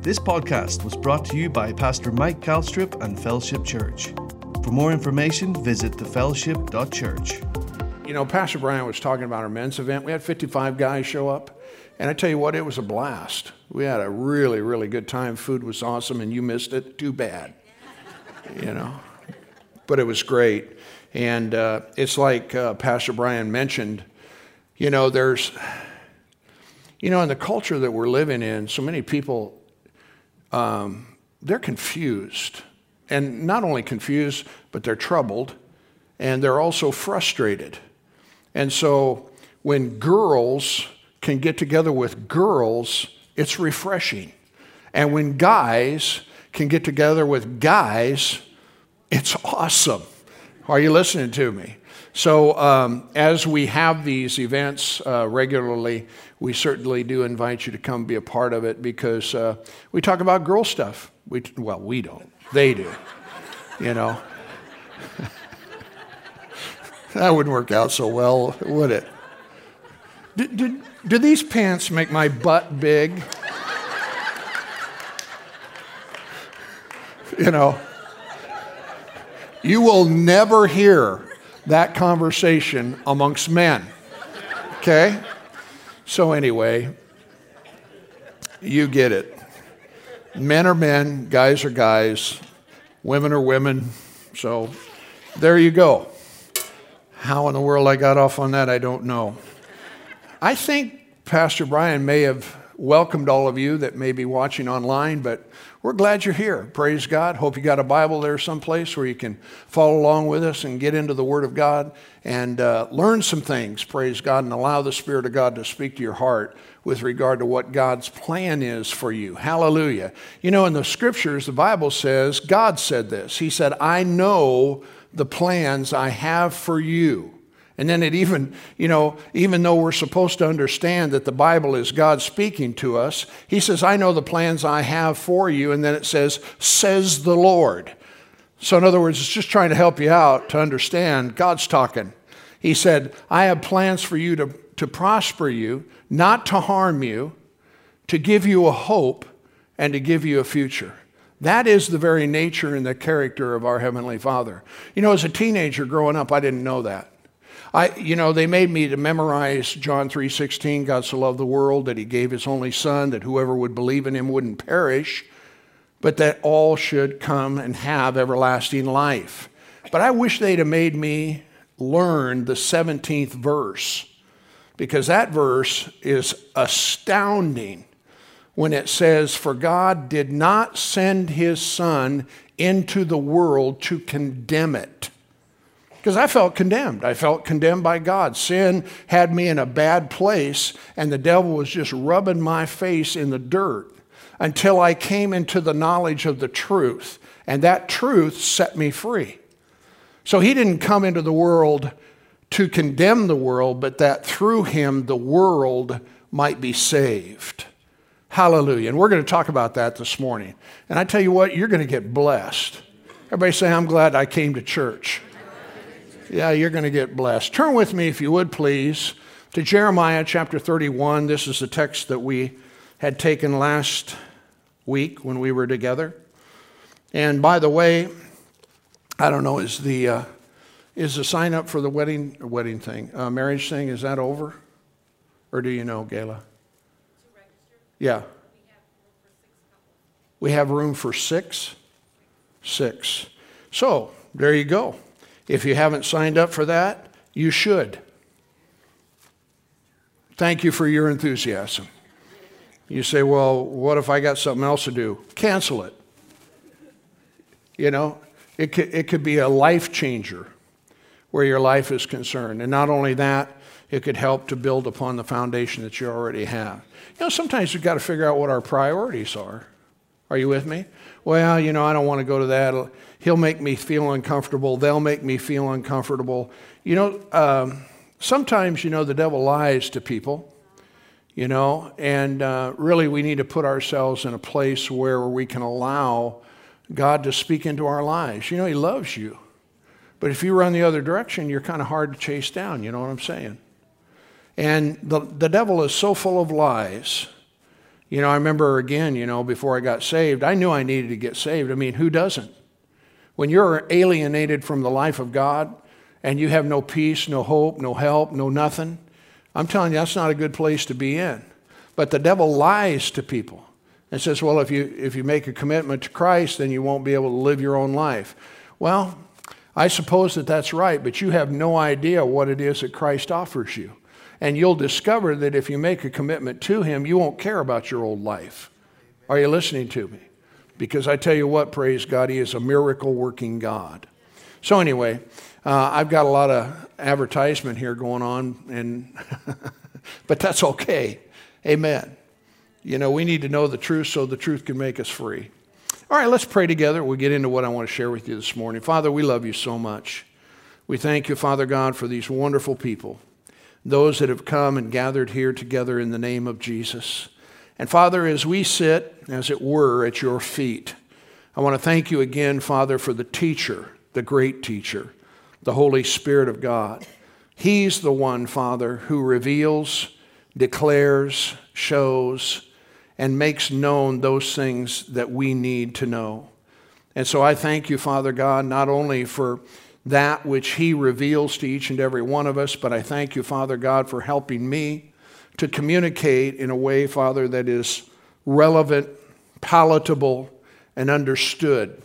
This podcast was brought to you by Pastor Mike Calstrip and Fellowship Church. For more information, visit thefellowship.church. You know, Pastor Brian was talking about our men's event. We had 55 guys show up. And I tell you what, it was a blast. We had a really, really good time. Food was awesome, and you missed it. Too bad. You know, but it was great. And uh, it's like uh, Pastor Brian mentioned, you know, there's, you know, in the culture that we're living in, so many people, um, they're confused. And not only confused, but they're troubled. And they're also frustrated. And so when girls can get together with girls, it's refreshing. And when guys can get together with guys, it's awesome. Are you listening to me? So, um, as we have these events uh, regularly, we certainly do invite you to come be a part of it because uh, we talk about girl stuff. We, well, we don't, they do, you know. that wouldn't work out so well, would it? Do, these pants make my butt big? you know, you will never hear that conversation amongst men. Okay? So, anyway, you get it. Men are men, guys are guys, women are women. So, there you go. How in the world I got off on that, I don't know. I think Pastor Brian may have welcomed all of you that may be watching online, but we're glad you're here. Praise God. Hope you got a Bible there someplace where you can follow along with us and get into the Word of God and uh, learn some things. Praise God and allow the Spirit of God to speak to your heart with regard to what God's plan is for you. Hallelujah. You know, in the scriptures, the Bible says, God said this. He said, I know the plans I have for you. And then it even, you know, even though we're supposed to understand that the Bible is God speaking to us, he says, I know the plans I have for you. And then it says, says the Lord. So, in other words, it's just trying to help you out to understand God's talking. He said, I have plans for you to, to prosper you, not to harm you, to give you a hope, and to give you a future. That is the very nature and the character of our Heavenly Father. You know, as a teenager growing up, I didn't know that. I, you know, they made me to memorize John 3:16, God so loved the world that he gave his only son that whoever would believe in him wouldn't perish, but that all should come and have everlasting life. But I wish they'd have made me learn the 17th verse because that verse is astounding when it says, For God did not send his Son into the world to condemn it, because I felt condemned. I felt condemned by God. Sin had me in a bad place, and the devil was just rubbing my face in the dirt until I came into the knowledge of the truth, and that truth set me free. So he didn't come into the world to condemn the world, but that through him the world might be saved. Hallelujah. And we're going to talk about that this morning. And I tell you what, you're going to get blessed. Everybody say, I'm glad I came to church. Yeah, you're going to get blessed. Turn with me, if you would, please, to Jeremiah chapter 31. This is the text that we had taken last week when we were together. And by the way, I don't know, is the, uh, is the sign up for the wedding, wedding thing, uh, marriage thing, is that over? Or do you know, Gayla? Yeah. We have room for six? Six. So, there you go. If you haven't signed up for that, you should. Thank you for your enthusiasm. You say, well, what if I got something else to do? Cancel it. You know, it could, it could be a life changer where your life is concerned. And not only that, it could help to build upon the foundation that you already have. You know, sometimes we've got to figure out what our priorities are. Are you with me? Well, you know, I don't want to go to that. He'll make me feel uncomfortable. They'll make me feel uncomfortable. You know, um, sometimes, you know, the devil lies to people, you know, and uh, really we need to put ourselves in a place where we can allow God to speak into our lives. You know, He loves you. But if you run the other direction, you're kind of hard to chase down. You know what I'm saying? And the, the devil is so full of lies You know, I remember again, you know, before I got saved, I knew I needed to get saved. I mean, who doesn't? When you're alienated from the life of God and you have no peace, no hope, no help, no nothing, I'm telling you, that's not a good place to be in. But the devil lies to people and says, well, if you, if you make a commitment to Christ, then you won't be able to live your own life. Well, I suppose that that's right, but you have no idea what it is that Christ offers you. And you'll discover that if you make a commitment to Him, you won't care about your old life. Are you listening to me? Because I tell you what, praise God, He is a miracle working God. So, anyway, uh, I've got a lot of advertisement here going on, and but that's okay. Amen. You know, we need to know the truth so the truth can make us free. All right, let's pray together. We'll get into what I want to share with you this morning. Father, we love you so much. We thank you, Father God, for these wonderful people those that have come and gathered here together in the name of Jesus. And Father, as we sit, as it were, at your feet, I want to thank you again, Father, for the teacher, the great teacher, the Holy Spirit of God. He's the one, Father, who reveals, declares, shows, and makes known those things that we need to know. And so I thank you, Father God, not only for that which He reveals to each and every one of us. But I thank you, Father God, for helping me to communicate in a way, Father, that is relevant, palatable, and understood.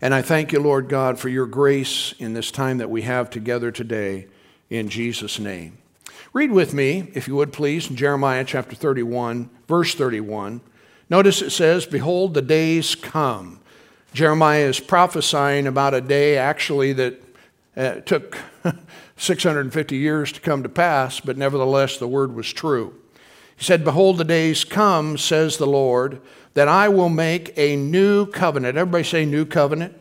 And I thank you, Lord God, for your grace in this time that we have together today, in Jesus' name. Read with me, if you would please, in Jeremiah chapter 31, verse 31. Notice it says, Behold, the days come Jeremiah is prophesying about a day actually that uh, took 650 years to come to pass, but nevertheless the word was true. He said, Behold, the days come, says the Lord, that I will make a new covenant. Everybody say, new covenant.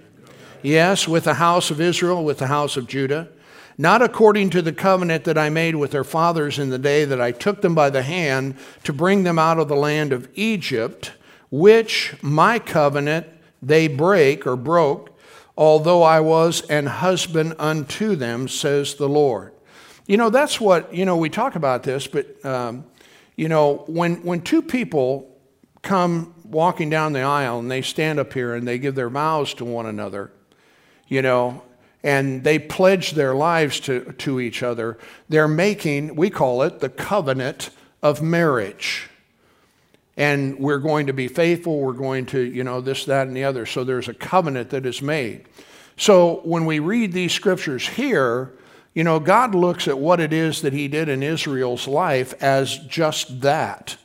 Yes, with the house of Israel, with the house of Judah. Not according to the covenant that I made with their fathers in the day that I took them by the hand to bring them out of the land of Egypt, which my covenant they break or broke, although I was an husband unto them, says the Lord. You know, that's what, you know, we talk about this, but, um, you know, when, when two people come walking down the aisle and they stand up here and they give their vows to one another, you know, and they pledge their lives to, to each other, they're making, we call it the covenant of marriage and we're going to be faithful. We're going to, you know, this, that, and the other. So there's a covenant that is made. So when we read these scriptures here, you know, God looks at what it is that He did in Israel's life as just that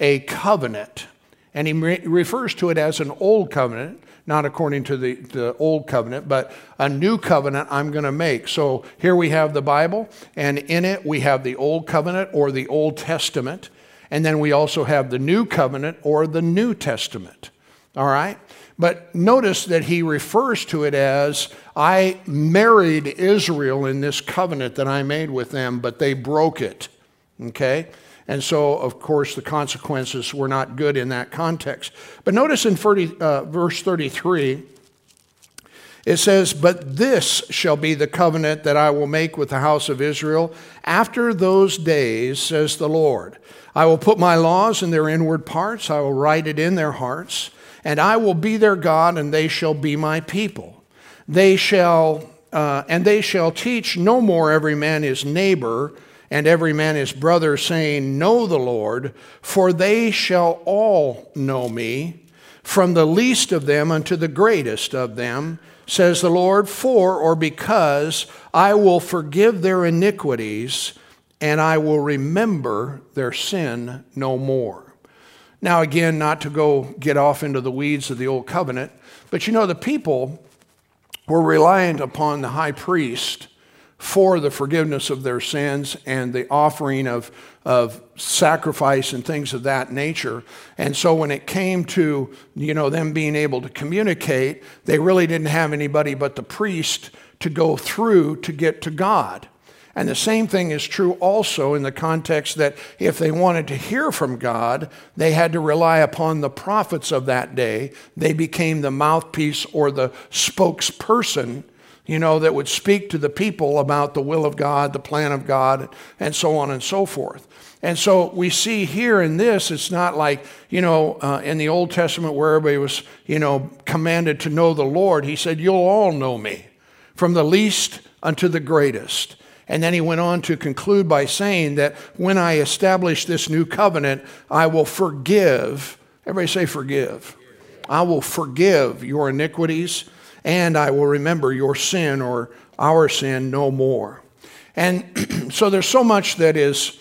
a covenant. And He re- refers to it as an old covenant, not according to the, the old covenant, but a new covenant I'm going to make. So here we have the Bible, and in it we have the old covenant or the Old Testament. And then we also have the New Covenant or the New Testament. All right? But notice that he refers to it as I married Israel in this covenant that I made with them, but they broke it. Okay? And so, of course, the consequences were not good in that context. But notice in 30, uh, verse 33, it says, But this shall be the covenant that I will make with the house of Israel after those days, says the Lord. I will put my laws in their inward parts, I will write it in their hearts, and I will be their God, and they shall be my people. They shall, uh, and they shall teach no more every man his neighbor and every man his brother, saying, Know the Lord, for they shall all know me, from the least of them unto the greatest of them, says the Lord, for or because I will forgive their iniquities and I will remember their sin no more. Now, again, not to go get off into the weeds of the old covenant, but you know, the people were reliant upon the high priest for the forgiveness of their sins and the offering of, of sacrifice and things of that nature. And so when it came to, you know, them being able to communicate, they really didn't have anybody but the priest to go through to get to God. And the same thing is true also in the context that if they wanted to hear from God, they had to rely upon the prophets of that day. They became the mouthpiece or the spokesperson, you know, that would speak to the people about the will of God, the plan of God, and so on and so forth. And so we see here in this, it's not like, you know, uh, in the Old Testament where everybody was, you know, commanded to know the Lord. He said, You'll all know me, from the least unto the greatest. And then he went on to conclude by saying that when I establish this new covenant, I will forgive. Everybody say, forgive. I will forgive your iniquities and I will remember your sin or our sin no more. And so there's so much that is,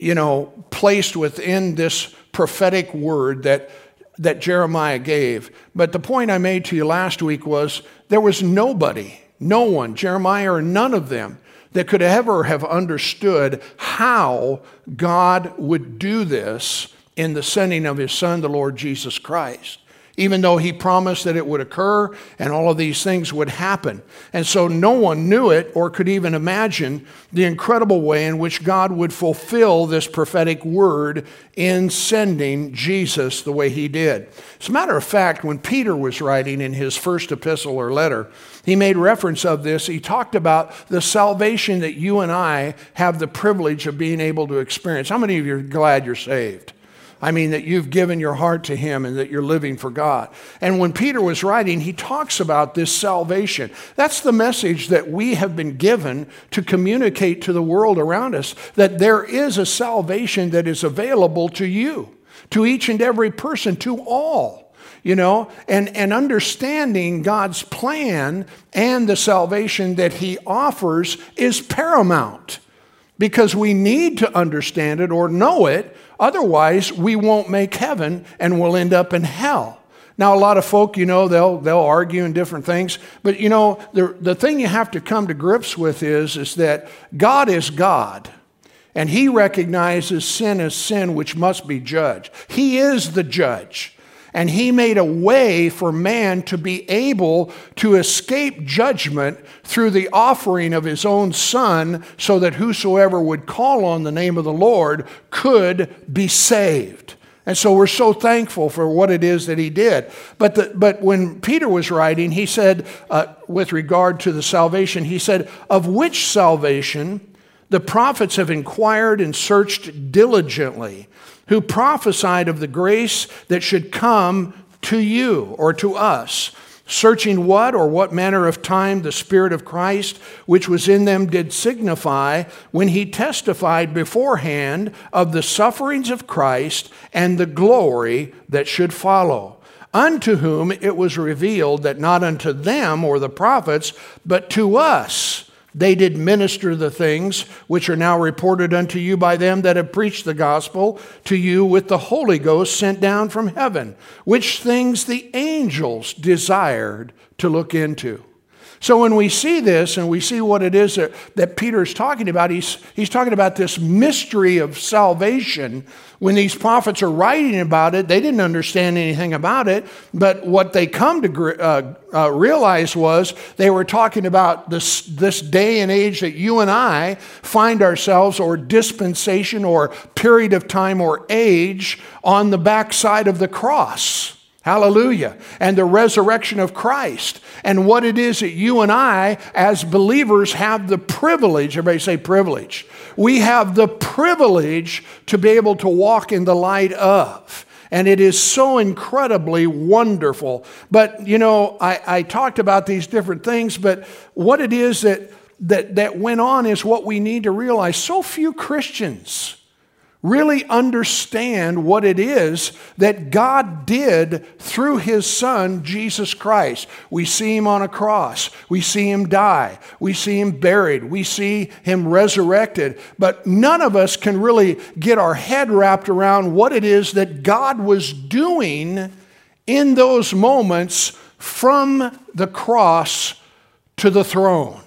you know, placed within this prophetic word that that Jeremiah gave. But the point I made to you last week was there was nobody, no one, Jeremiah or none of them, that could ever have understood how God would do this in the sending of his son, the Lord Jesus Christ even though he promised that it would occur and all of these things would happen. And so no one knew it or could even imagine the incredible way in which God would fulfill this prophetic word in sending Jesus the way he did. As a matter of fact, when Peter was writing in his first epistle or letter, he made reference of this. He talked about the salvation that you and I have the privilege of being able to experience. How many of you are glad you're saved? I mean, that you've given your heart to Him and that you're living for God. And when Peter was writing, he talks about this salvation. That's the message that we have been given to communicate to the world around us that there is a salvation that is available to you, to each and every person, to all you know, and, and understanding God's plan and the salvation that He offers is paramount because we need to understand it or know it Otherwise, we won't make heaven and we'll end up in hell. Now, a lot of folk, you know, they'll, they'll argue in different things, but you know, the, the thing you have to come to grips with is, is that God is God, and He recognizes sin as sin which must be judged. He is the judge. And he made a way for man to be able to escape judgment through the offering of his own son, so that whosoever would call on the name of the Lord could be saved. And so we're so thankful for what it is that he did. But, the, but when Peter was writing, he said, uh, with regard to the salvation, he said, Of which salvation the prophets have inquired and searched diligently who prophesied of the grace that should come to you or to us, searching what or what manner of time the Spirit of Christ, which was in them, did signify when he testified beforehand of the sufferings of Christ and the glory that should follow. Unto whom it was revealed that not unto them or the prophets, but to us they did minister the things which are now reported unto you by them that have preached the gospel to you with the Holy Ghost sent down from heaven, which things the angels desired to look into. So when we see this and we see what it is that, that Peter's talking about, he's, he's talking about this mystery of salvation. When these prophets are writing about it, they didn't understand anything about it, but what they come to uh, uh, realize was they were talking about this, this day and age that you and I find ourselves, or dispensation, or period of time, or age on the backside of the cross. Hallelujah. And the resurrection of Christ. And what it is that you and I, as believers, have the privilege, everybody say privilege. We have the privilege to be able to walk in the light of. And it is so incredibly wonderful. But, you know, I, I talked about these different things, but what it is that, that, that went on is what we need to realize. So few Christians really understand what it is that God did through his son, Jesus Christ. We see him on a cross, we see him die, we see him buried, we see him resurrected, but none of us can really get our head wrapped around what it is that God was doing in those moments from the cross to the throne.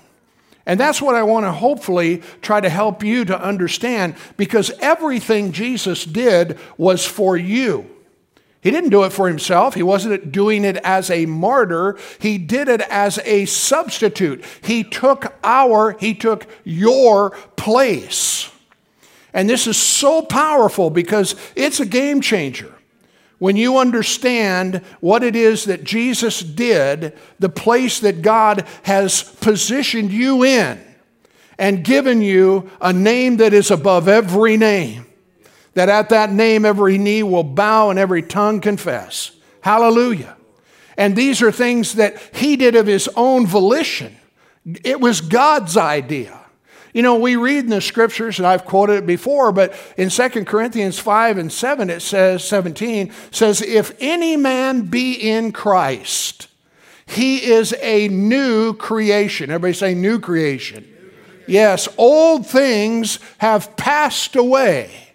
And that's what I want to hopefully try to help you to understand because everything Jesus did was for you. He didn't do it for himself. He wasn't doing it as a martyr. He did it as a substitute. He took our, he took your place. And this is so powerful because it's a game changer when you understand what it is that Jesus did, the place that God has positioned you in, and given you a name that is above every name. that at that name every knee will bow and every tongue confess. Hallelujah. And these are things that he did of his own volition. It was God's idea. You know, we read in the scriptures, and I've quoted it before, but in 2 Corinthians 5 and 7, it says, 17, says, If any man be in Christ, he is a new creation. Everybody say, new creation. Yes, old things have passed away,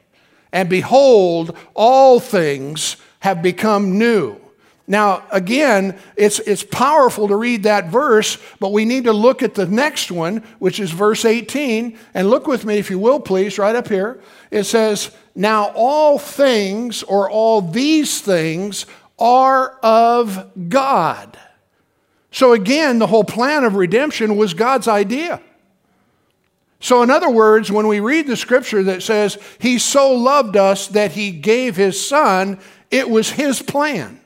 and behold, all things have become new. Now, again, it's, it's powerful to read that verse, but we need to look at the next one, which is verse 18. And look with me, if you will, please, right up here. It says, Now all things, or all these things, are of God. So again, the whole plan of redemption was God's idea. So, in other words, when we read the scripture that says, He so loved us that He gave His Son, it was His plan.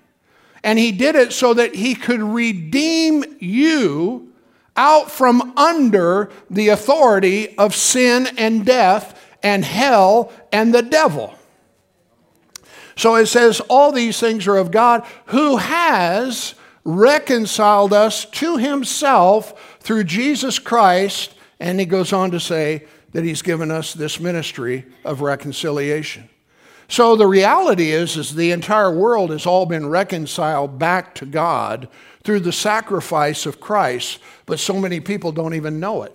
And he did it so that he could redeem you out from under the authority of sin and death and hell and the devil. So it says, All these things are of God who has reconciled us to himself through Jesus Christ. And he goes on to say that he's given us this ministry of reconciliation. So the reality is, is the entire world has all been reconciled back to God through the sacrifice of Christ, but so many people don't even know it.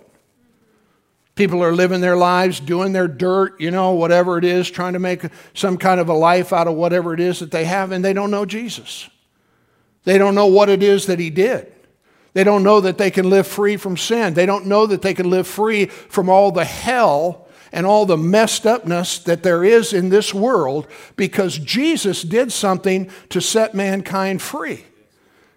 People are living their lives, doing their dirt, you know, whatever it is, trying to make some kind of a life out of whatever it is that they have, and they don't know Jesus. They don't know what it is that He did. They don't know that they can live free from sin. They don't know that they can live free from all the hell and all the messed upness that there is in this world because Jesus did something to set mankind free.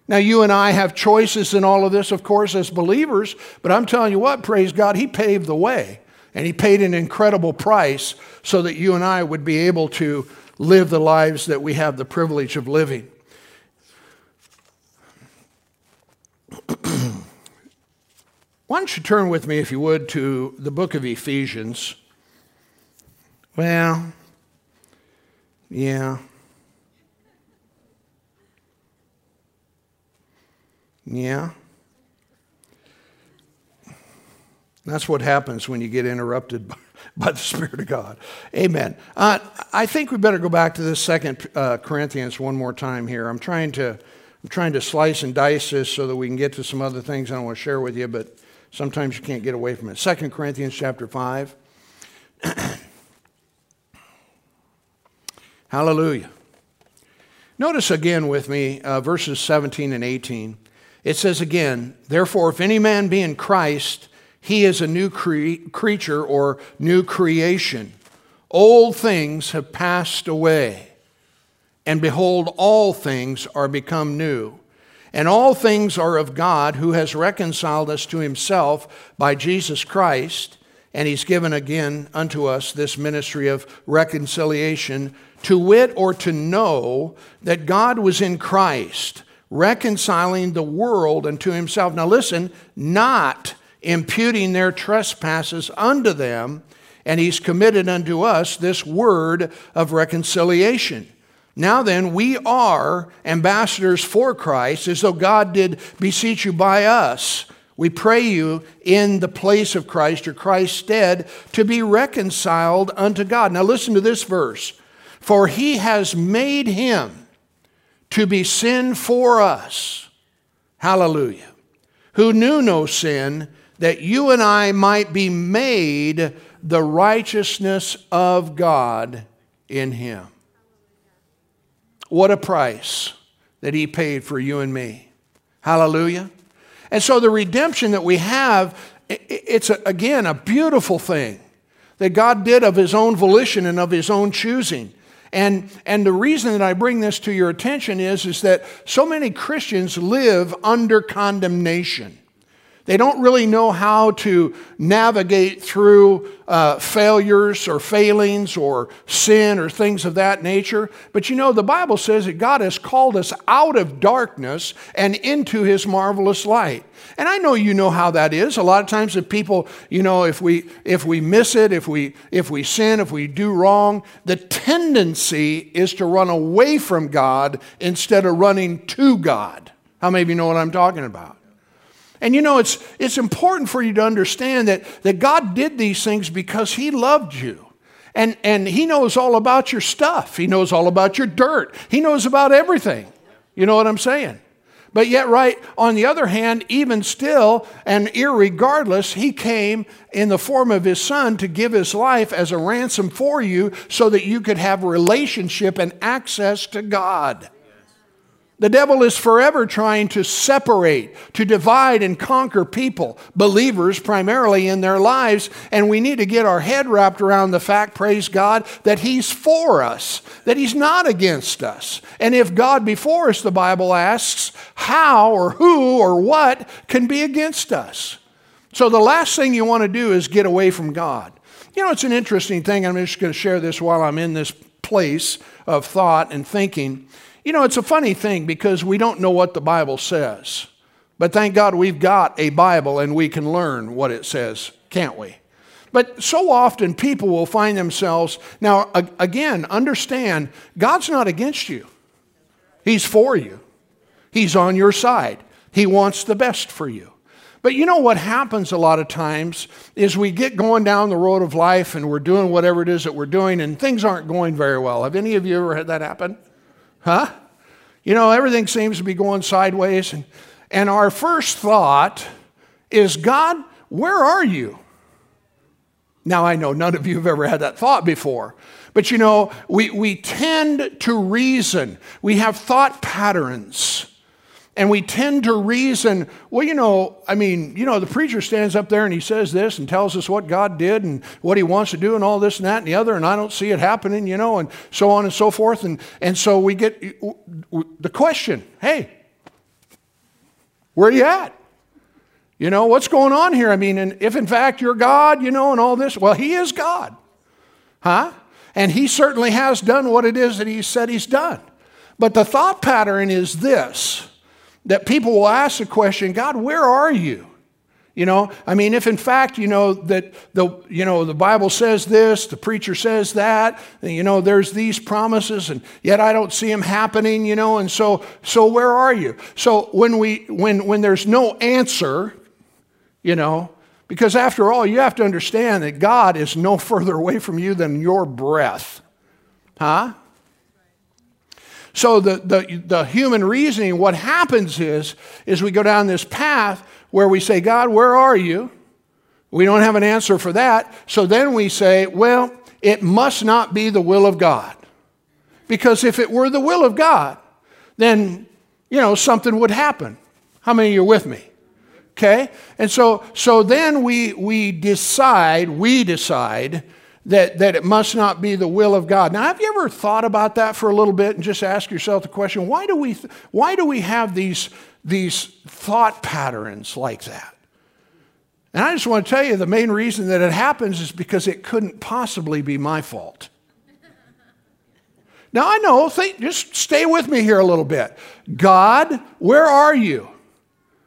Now, you and I have choices in all of this, of course, as believers, but I'm telling you what, praise God, He paved the way. And He paid an incredible price so that you and I would be able to live the lives that we have the privilege of living. Why don't you turn with me, if you would, to the book of Ephesians. Well, yeah. Yeah. That's what happens when you get interrupted by, by the Spirit of God. Amen. Uh, I think we better go back to this second uh, Corinthians one more time here. I'm trying to I'm trying to slice and dice this so that we can get to some other things I want to share with you, but sometimes you can't get away from it. Second Corinthians chapter five. Hallelujah. Notice again with me uh, verses 17 and 18. It says again, Therefore, if any man be in Christ, he is a new cre- creature or new creation. Old things have passed away, and behold, all things are become new. And all things are of God, who has reconciled us to himself by Jesus Christ, and he's given again unto us this ministry of reconciliation to wit or to know that God was in Christ, reconciling the world unto himself. Now listen, not imputing their trespasses unto them, and he's committed unto us this word of reconciliation. Now then, we are ambassadors for Christ, as though God did beseech you by us. We pray you in the place of Christ or Christ's stead to be reconciled unto God. Now listen to this verse. For he has made him to be sin for us. Hallelujah. Who knew no sin, that you and I might be made the righteousness of God in him. What a price that he paid for you and me. Hallelujah. And so the redemption that we have, it's again a beautiful thing that God did of his own volition and of his own choosing. And, and the reason that I bring this to your attention is, is that so many Christians live under condemnation. They don't really know how to navigate through uh, failures or failings or sin or things of that nature. But you know, the Bible says that God has called us out of darkness and into his marvelous light. And I know you know how that is. A lot of times if people, you know, if we if we miss it, if we if we sin, if we do wrong, the tendency is to run away from God instead of running to God. How many of you know what I'm talking about? And you know, it's, it's important for you to understand that, that God did these things because He loved you. And, and He knows all about your stuff, He knows all about your dirt, He knows about everything. You know what I'm saying? But yet, right, on the other hand, even still and irregardless, he came in the form of his son to give his life as a ransom for you so that you could have relationship and access to God. The devil is forever trying to separate, to divide and conquer people, believers primarily in their lives. And we need to get our head wrapped around the fact, praise God, that He's for us, that He's not against us. And if God before us, the Bible asks, how or who or what can be against us? So the last thing you want to do is get away from God. You know, it's an interesting thing. I'm just going to share this while I'm in this place of thought and thinking. You know, it's a funny thing because we don't know what the Bible says. But thank God we've got a Bible and we can learn what it says, can't we? But so often people will find themselves, now again, understand God's not against you, He's for you, He's on your side, He wants the best for you. But you know what happens a lot of times is we get going down the road of life and we're doing whatever it is that we're doing and things aren't going very well. Have any of you ever had that happen? Huh? You know, everything seems to be going sideways. And, and our first thought is, God, where are you? Now, I know none of you have ever had that thought before, but you know, we, we tend to reason. We have thought patterns. And we tend to reason, well, you know, I mean, you know, the preacher stands up there and he says this and tells us what God did and what he wants to do and all this and that and the other, and I don't see it happening, you know, and so on and so forth. And, and so we get the question hey, where are you at? You know, what's going on here? I mean, and if in fact you're God, you know, and all this, well, he is God. Huh? And he certainly has done what it is that he said he's done. But the thought pattern is this that people will ask the question, God, where are you? You know, I mean, if in fact, you know, that the, you know, the Bible says this, the preacher says that, you know, there's these promises, and yet I don't see them happening, you know, and so, so where are you? So when we, when, when there's no answer, you know, because after all, you have to understand that God is no further away from you than your breath. Huh? So the, the, the human reasoning, what happens is, is we go down this path where we say, God, where are you? We don't have an answer for that. So then we say, well, it must not be the will of God. Because if it were the will of God, then, you know, something would happen. How many of you are with me? Okay? And so, so then we, we decide, we decide that, that it must not be the will of God. Now, have you ever thought about that for a little bit and just ask yourself the question why do we, why do we have these, these thought patterns like that? And I just want to tell you the main reason that it happens is because it couldn't possibly be my fault. Now, I know, think, just stay with me here a little bit. God, where are you?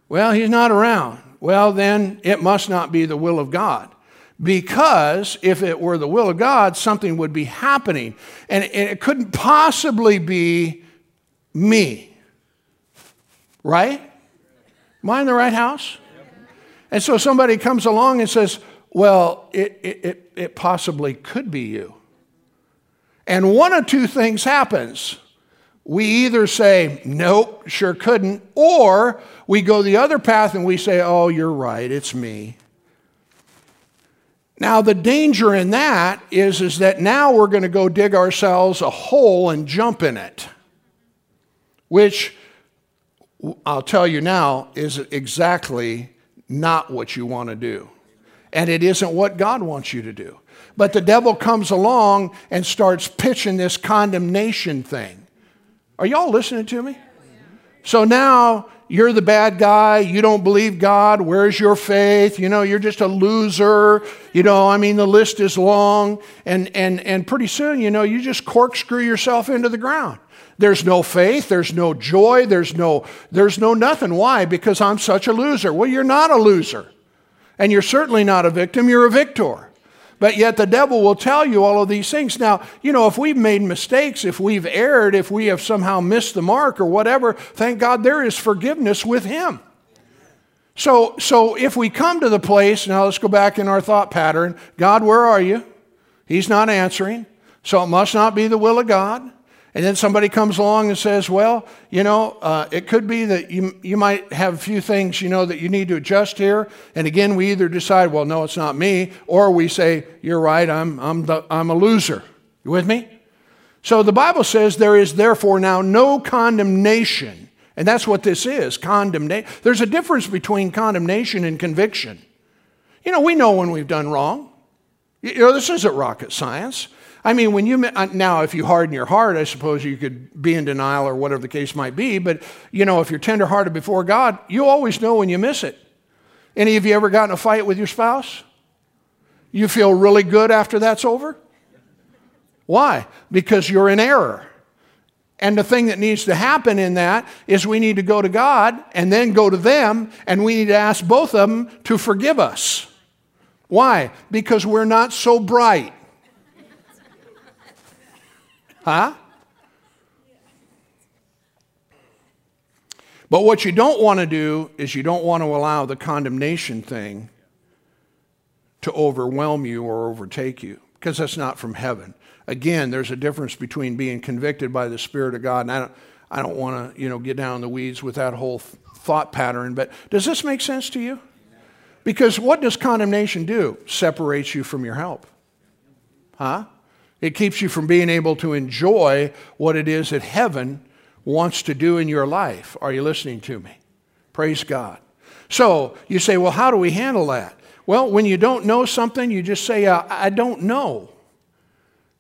Well, he's not around. Well, then it must not be the will of God because if it were the will of God, something would be happening. And it couldn't possibly be me. Right? Am I in the right house? And so somebody comes along and says, Well, it, it, it possibly could be you. And one of two things happens. We either say, Nope, sure couldn't, or we go the other path and we say, Oh, you're right, it's me. Now, the danger in that is, is that now we're going to go dig ourselves a hole and jump in it, which I'll tell you now is exactly not what you want to do. And it isn't what God wants you to do. But the devil comes along and starts pitching this condemnation thing. Are y'all listening to me? So now you're the bad guy. You don't believe God. Where's your faith? You know, you're just a loser. You know, I mean, the list is long. And, and, and pretty soon, you know, you just corkscrew yourself into the ground. There's no faith, there's no joy, there's no, there's no nothing. Why? Because I'm such a loser. Well, you're not a loser. And you're certainly not a victim, you're a victor. But yet the devil will tell you all of these things. Now, you know, if we've made mistakes, if we've erred, if we have somehow missed the mark or whatever, thank God there is forgiveness with him. So, so if we come to the place, now let's go back in our thought pattern God, where are you? He's not answering. So it must not be the will of God. And then somebody comes along and says, well, you know, uh, it could be that you, you might have a few things, you know, that you need to adjust here. And again, we either decide, well, no, it's not me, or we say, you're right, I'm, I'm, the, I'm a loser. You with me? So the Bible says there is therefore now no condemnation. And that's what this is condemnation. There's a difference between condemnation and conviction. You know, we know when we've done wrong. You know, this isn't rocket science. I mean, when you uh, now, if you harden your heart, I suppose you could be in denial or whatever the case might be. But you know, if you're tenderhearted before God, you always know when you miss it. Any of you ever gotten a fight with your spouse? You feel really good after that's over? Why? Because you're in error. And the thing that needs to happen in that is we need to go to God and then go to them, and we need to ask both of them to forgive us. Why? Because we're not so bright. Huh? But what you don't want to do is you don't want to allow the condemnation thing to overwhelm you or overtake you because that's not from heaven. Again, there's a difference between being convicted by the Spirit of God, and I don't, I don't want to you know, get down in the weeds with that whole thought pattern, but does this make sense to you? Because what does condemnation do? Separates you from your help. Huh? It keeps you from being able to enjoy what it is that heaven wants to do in your life. Are you listening to me? Praise God. So you say, well, how do we handle that? Well, when you don't know something, you just say, uh, I don't know.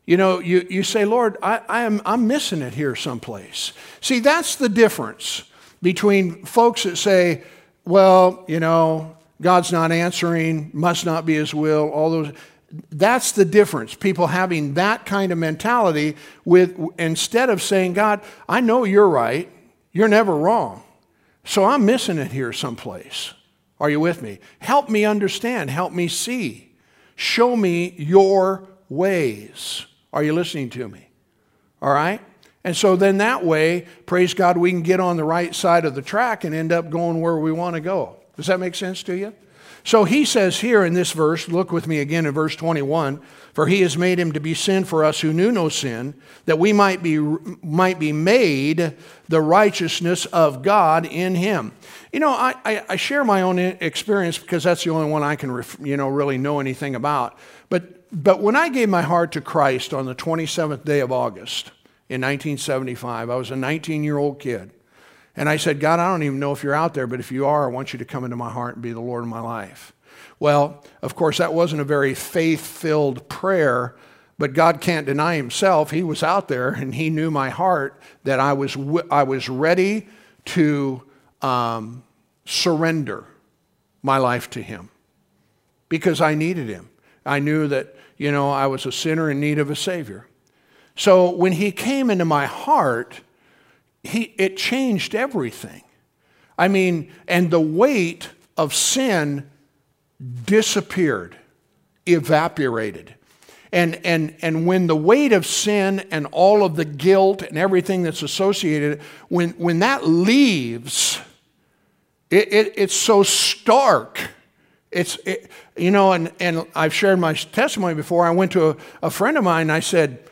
You know, you, you say, Lord, I, I am, I'm missing it here someplace. See, that's the difference between folks that say, well, you know, God's not answering, must not be his will, all those that's the difference. People having that kind of mentality with instead of saying, God, I know you're right, you're never wrong. So I'm missing it here someplace. Are you with me? Help me understand, help me see. Show me your ways. Are you listening to me? All right? And so then that way, praise God, we can get on the right side of the track and end up going where we want to go. Does that make sense to you? So he says here in this verse, look with me again in verse 21 For he has made him to be sin for us who knew no sin, that we might be, might be made the righteousness of God in him. You know, I, I, I share my own experience because that's the only one I can you know, really know anything about. But, but when I gave my heart to Christ on the 27th day of August in 1975, I was a 19 year old kid. And I said, God, I don't even know if you're out there, but if you are, I want you to come into my heart and be the Lord of my life. Well, of course, that wasn't a very faith filled prayer, but God can't deny himself. He was out there and he knew my heart that I was, I was ready to um, surrender my life to him because I needed him. I knew that, you know, I was a sinner in need of a Savior. So when he came into my heart, he, it changed everything. I mean, and the weight of sin disappeared, evaporated. And, and, and when the weight of sin and all of the guilt and everything that's associated, when, when that leaves, it, it, it's so stark. It's, it, you know, and, and I've shared my testimony before. I went to a, a friend of mine and I said,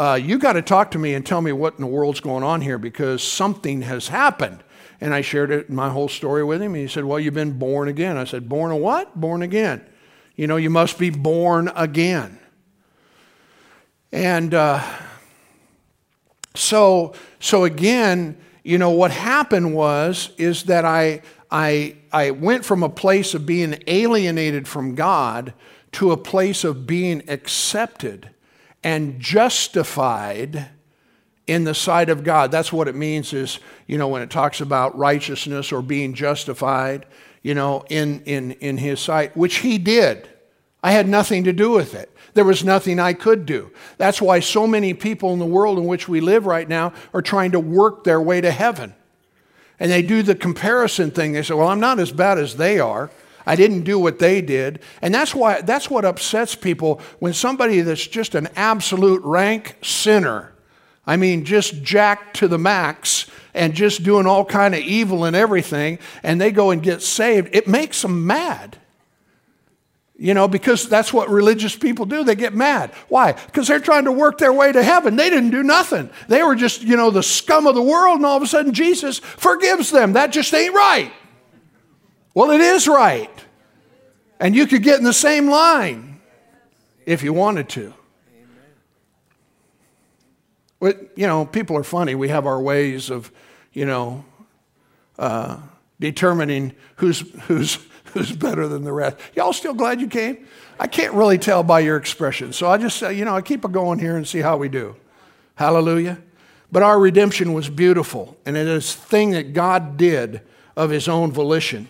uh, you got to talk to me and tell me what in the world's going on here because something has happened. And I shared it, my whole story with him. And he said, Well, you've been born again. I said, Born of what? Born again. You know, you must be born again. And uh, so, so again, you know, what happened was is that I, I, I went from a place of being alienated from God to a place of being accepted and justified in the sight of God. That's what it means is, you know, when it talks about righteousness or being justified, you know, in, in, in his sight, which he did. I had nothing to do with it. There was nothing I could do. That's why so many people in the world in which we live right now are trying to work their way to heaven. And they do the comparison thing. They say, well, I'm not as bad as they are. I didn't do what they did. And that's why that's what upsets people when somebody that's just an absolute rank sinner I mean, just jacked to the max and just doing all kind of evil and everything, and they go and get saved, it makes them mad. You know, because that's what religious people do. They get mad. Why? Because they're trying to work their way to heaven. They didn't do nothing. They were just, you know, the scum of the world, and all of a sudden Jesus forgives them. That just ain't right. Well, it is right. And you could get in the same line if you wanted to But, you know, people are funny. We have our ways of, you know, uh, determining who's, who's, who's better than the rest. Y'all still glad you came? I can't really tell by your expression. So I just you know, I keep it going here and see how we do. Hallelujah. But our redemption was beautiful, and it is a thing that God did of his own volition.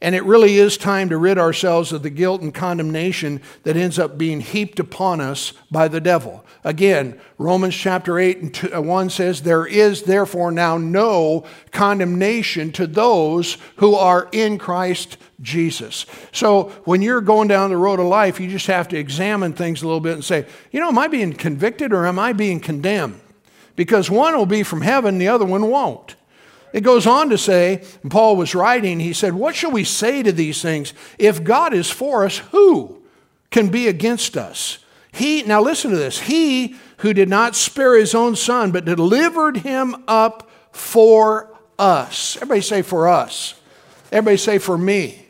And it really is time to rid ourselves of the guilt and condemnation that ends up being heaped upon us by the devil. Again, Romans chapter 8 and uh, 1 says, There is therefore now no condemnation to those who are in Christ Jesus. So when you're going down the road of life, you just have to examine things a little bit and say, You know, am I being convicted or am I being condemned? Because one will be from heaven, the other one won't. It goes on to say, Paul was writing, he said, What shall we say to these things? If God is for us, who can be against us? He, now listen to this, he who did not spare his own son, but delivered him up for us. Everybody say for us. Everybody say for me.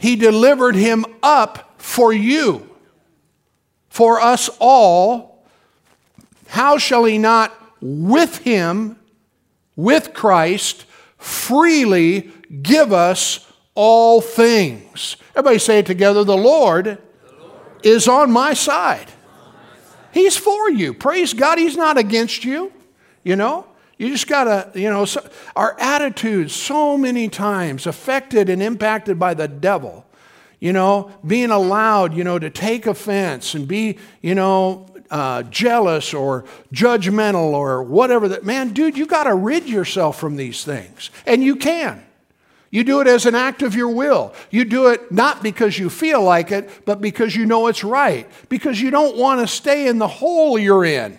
He delivered him up for you, for us all. How shall he not with him? With Christ freely give us all things. Everybody say it together the Lord, the Lord. is on my side. He's for you. Praise God, He's not against you. You know, you just got to, you know, so, our attitudes so many times affected and impacted by the devil. You know, being allowed, you know, to take offense and be, you know, uh, jealous or judgmental or whatever that man dude you got to rid yourself from these things. And you can. You do it as an act of your will. You do it not because you feel like it but because you know it's right. Because you don't want to stay in the hole you're in.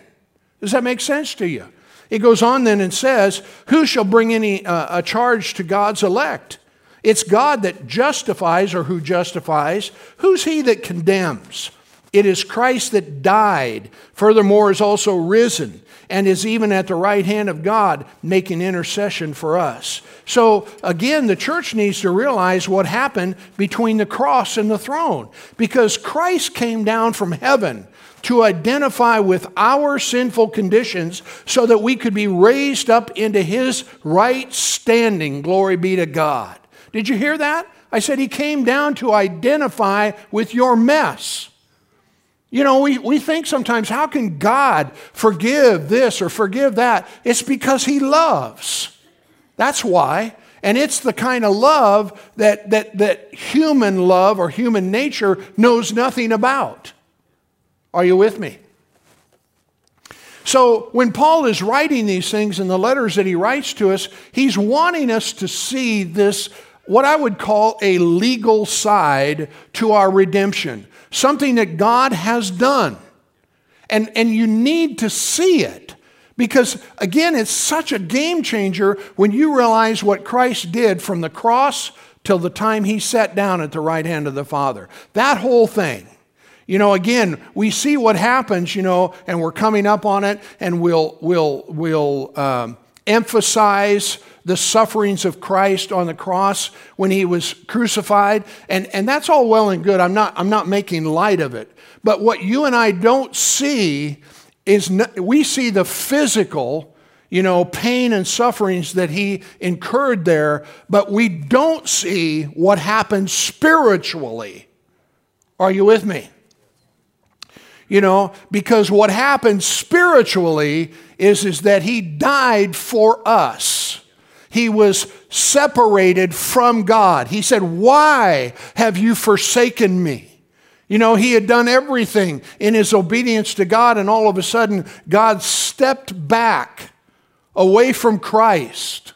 Does that make sense to you? It goes on then and says who shall bring any uh, a charge to god's elect? It's god that justifies or who justifies. Who's he that condemns it is Christ that died, furthermore, is also risen, and is even at the right hand of God making intercession for us. So, again, the church needs to realize what happened between the cross and the throne, because Christ came down from heaven to identify with our sinful conditions so that we could be raised up into his right standing. Glory be to God. Did you hear that? I said he came down to identify with your mess. You know, we, we think sometimes, how can God forgive this or forgive that? It's because He loves. That's why. And it's the kind of love that, that, that human love or human nature knows nothing about. Are you with me? So, when Paul is writing these things in the letters that he writes to us, he's wanting us to see this, what I would call a legal side to our redemption something that God has done. And, and you need to see it. Because again, it's such a game changer when you realize what Christ did from the cross till the time he sat down at the right hand of the Father. That whole thing. You know, again, we see what happens, you know, and we're coming up on it, and we'll, we'll, we'll um, emphasize the sufferings of Christ on the cross when he was crucified. And, and that's all well and good. I'm not, I'm not making light of it. But what you and I don't see is we see the physical, you know, pain and sufferings that he incurred there, but we don't see what happened spiritually. Are you with me? You know, because what happened spiritually is, is that he died for us. He was separated from God. He said, Why have you forsaken me? You know, he had done everything in his obedience to God, and all of a sudden, God stepped back away from Christ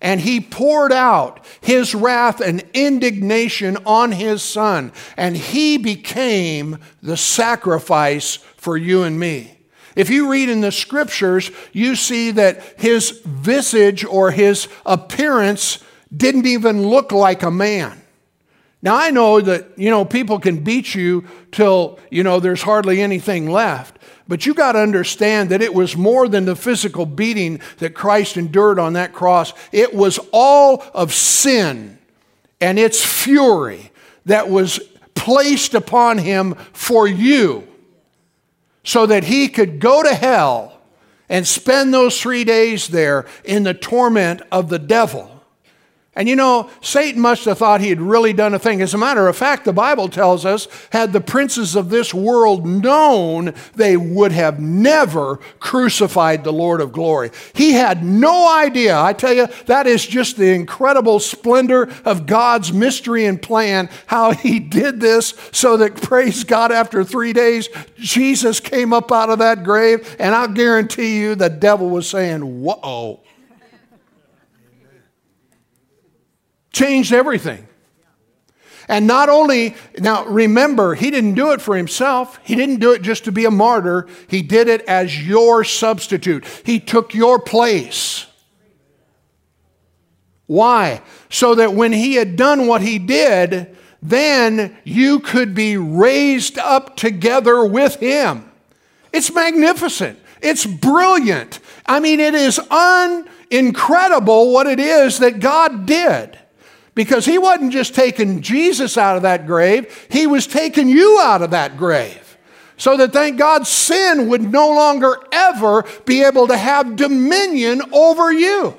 and he poured out his wrath and indignation on his son, and he became the sacrifice for you and me. If you read in the scriptures, you see that his visage or his appearance didn't even look like a man. Now I know that, you know, people can beat you till, you know, there's hardly anything left. But you got to understand that it was more than the physical beating that Christ endured on that cross. It was all of sin and its fury that was placed upon him for you so that he could go to hell and spend those three days there in the torment of the devil. And you know, Satan must have thought he had really done a thing. As a matter of fact, the Bible tells us, had the princes of this world known, they would have never crucified the Lord of glory. He had no idea. I tell you, that is just the incredible splendor of God's mystery and plan, how he did this so that, praise God, after three days, Jesus came up out of that grave. And I'll guarantee you, the devil was saying, Whoa. Changed everything. And not only, now remember, he didn't do it for himself. He didn't do it just to be a martyr. He did it as your substitute. He took your place. Why? So that when he had done what he did, then you could be raised up together with him. It's magnificent. It's brilliant. I mean, it is un- incredible what it is that God did. Because he wasn't just taking Jesus out of that grave, he was taking you out of that grave. So that thank God sin would no longer ever be able to have dominion over you.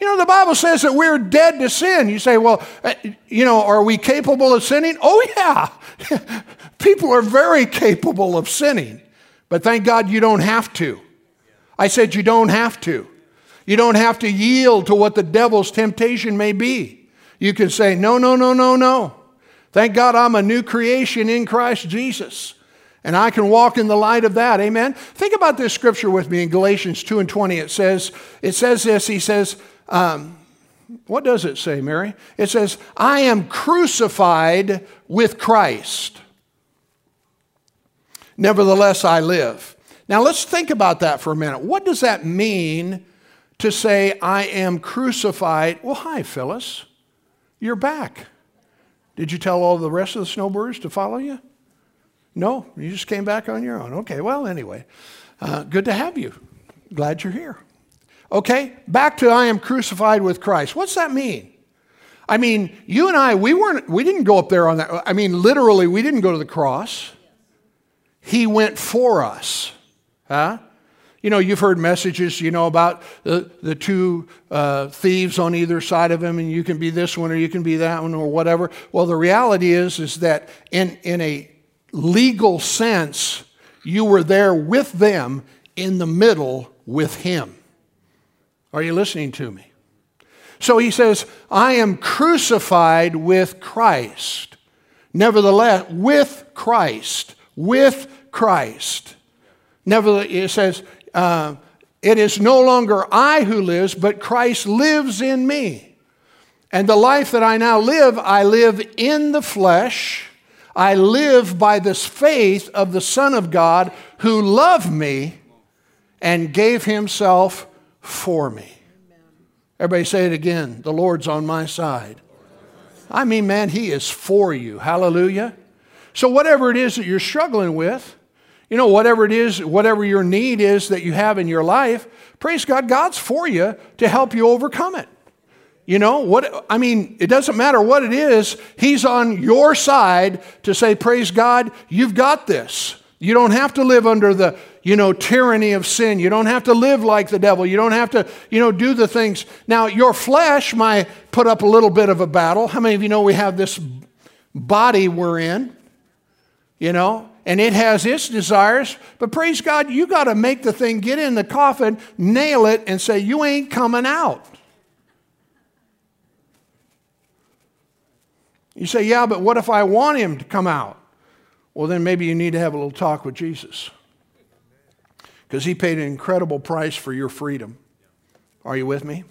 You know, the Bible says that we're dead to sin. You say, well, uh, you know, are we capable of sinning? Oh, yeah. People are very capable of sinning. But thank God you don't have to. I said you don't have to. You don't have to yield to what the devil's temptation may be. You can say, no, no, no, no, no. Thank God I'm a new creation in Christ Jesus. And I can walk in the light of that. Amen. Think about this scripture with me in Galatians 2 and 20. It says, it says this, he says, um, what does it say, Mary? It says, I am crucified with Christ. Nevertheless, I live. Now let's think about that for a minute. What does that mean to say, I am crucified? Well, hi, Phyllis. You're back. Did you tell all the rest of the snowbirds to follow you? No, you just came back on your own. Okay, well, anyway, uh, good to have you. Glad you're here. Okay, back to I am crucified with Christ. What's that mean? I mean, you and I, we weren't, we didn't go up there on that. I mean, literally, we didn't go to the cross. He went for us. Huh? You know, you've heard messages, you know, about the, the two uh, thieves on either side of him, and you can be this one or you can be that one or whatever. Well, the reality is, is that in, in a legal sense, you were there with them in the middle with him. Are you listening to me? So he says, I am crucified with Christ. Nevertheless, with Christ, with Christ. Nevertheless, it says, uh, it is no longer I who lives, but Christ lives in me. And the life that I now live, I live in the flesh. I live by this faith of the Son of God who loved me and gave himself for me. Everybody say it again. The Lord's on my side. I mean, man, He is for you. Hallelujah. So, whatever it is that you're struggling with, you know, whatever it is, whatever your need is that you have in your life, praise God, God's for you to help you overcome it. You know, what I mean, it doesn't matter what it is, He's on your side to say, Praise God, you've got this. You don't have to live under the, you know, tyranny of sin. You don't have to live like the devil. You don't have to, you know, do the things. Now, your flesh might put up a little bit of a battle. How many of you know we have this body we're in? You know, and it has its desires. But praise God, you got to make the thing get in the coffin, nail it, and say, You ain't coming out. You say, Yeah, but what if I want him to come out? Well, then maybe you need to have a little talk with Jesus. Because he paid an incredible price for your freedom. Are you with me?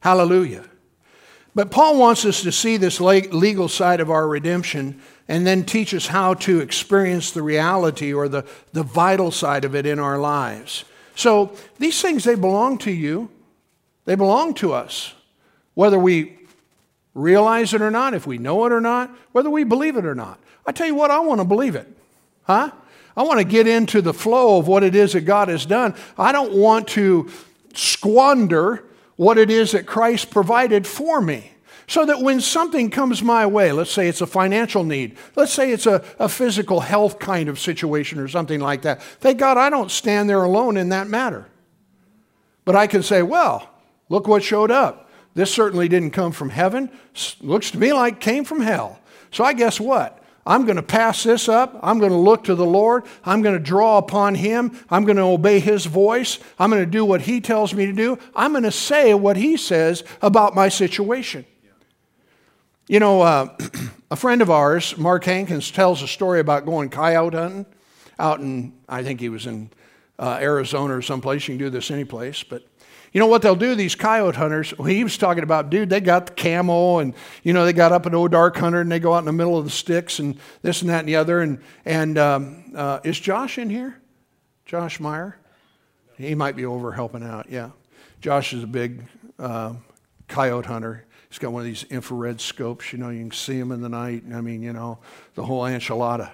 Hallelujah. But Paul wants us to see this legal side of our redemption and then teach us how to experience the reality or the, the vital side of it in our lives. So these things, they belong to you, they belong to us. Whether we realize it or not, if we know it or not, whether we believe it or not. I tell you what, I want to believe it. Huh? I want to get into the flow of what it is that God has done. I don't want to squander what it is that Christ provided for me. So that when something comes my way, let's say it's a financial need, let's say it's a, a physical health kind of situation or something like that, thank God I don't stand there alone in that matter. But I can say, well, look what showed up. This certainly didn't come from heaven. Looks to me like came from hell. So I guess what? I'm going to pass this up. I'm going to look to the Lord. I'm going to draw upon Him. I'm going to obey His voice. I'm going to do what He tells me to do. I'm going to say what He says about my situation. You know, uh, a friend of ours, Mark Hankins, tells a story about going coyote hunting out in, I think he was in uh, Arizona or someplace. You can do this any place. But you know what they'll do, these coyote hunters? Well, he was talking about, dude, they got the camo and, you know, they got up an old dark hunter and they go out in the middle of the sticks and this and that and the other. And, and um, uh, is Josh in here? Josh Meyer? He might be over helping out, yeah. Josh is a big uh, coyote hunter. He's got one of these infrared scopes, you know, you can see him in the night. I mean, you know, the whole enchilada.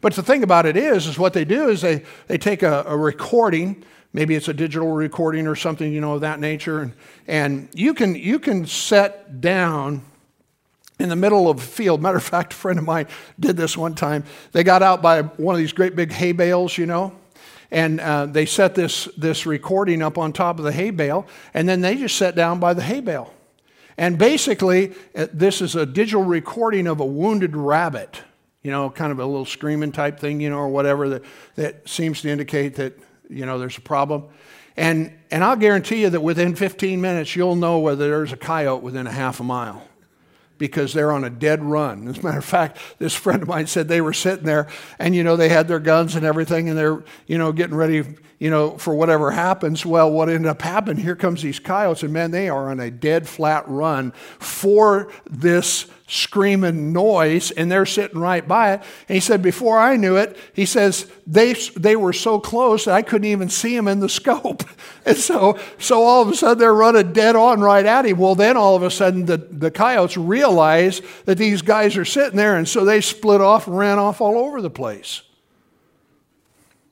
But the thing about it is, is what they do is they, they take a, a recording, maybe it's a digital recording or something, you know, of that nature, and, and you, can, you can set down in the middle of a field. Matter of fact, a friend of mine did this one time. They got out by one of these great big hay bales, you know, and uh, they set this, this recording up on top of the hay bale, and then they just sat down by the hay bale. And basically, uh, this is a digital recording of a wounded rabbit, you know, kind of a little screaming type thing, you know, or whatever that, that seems to indicate that, you know, there's a problem. And, and I'll guarantee you that within 15 minutes, you'll know whether there's a coyote within a half a mile because they're on a dead run. As a matter of fact, this friend of mine said they were sitting there and, you know, they had their guns and everything and they're, you know, getting ready, you know, for whatever happens. Well, what ended up happening, here comes these coyotes and man, they are on a dead flat run for this screaming noise and they're sitting right by it. And he said, before I knew it, he says, they, they were so close that I couldn't even see them in the scope. and so, so all of a sudden they're running dead on right at him. Well, then all of a sudden the, the coyotes realize that these guys are sitting there and so they split off and ran off all over the place.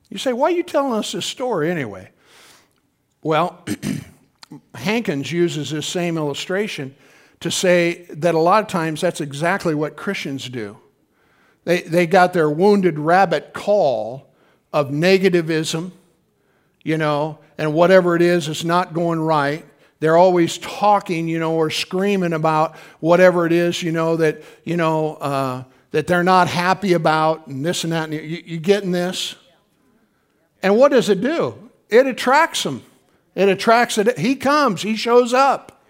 You say, why are you telling us this story anyway? Well, Hankins uses this same illustration to say that a lot of times that's exactly what Christians do. They, they got their wounded rabbit call of negativism, you know, and whatever it is is not going right. They're always talking, you know, or screaming about whatever it is, you know, that, you know, uh, that they're not happy about and this and that. And you, you getting this? And what does it do? It attracts them. It attracts it. He comes, he shows up.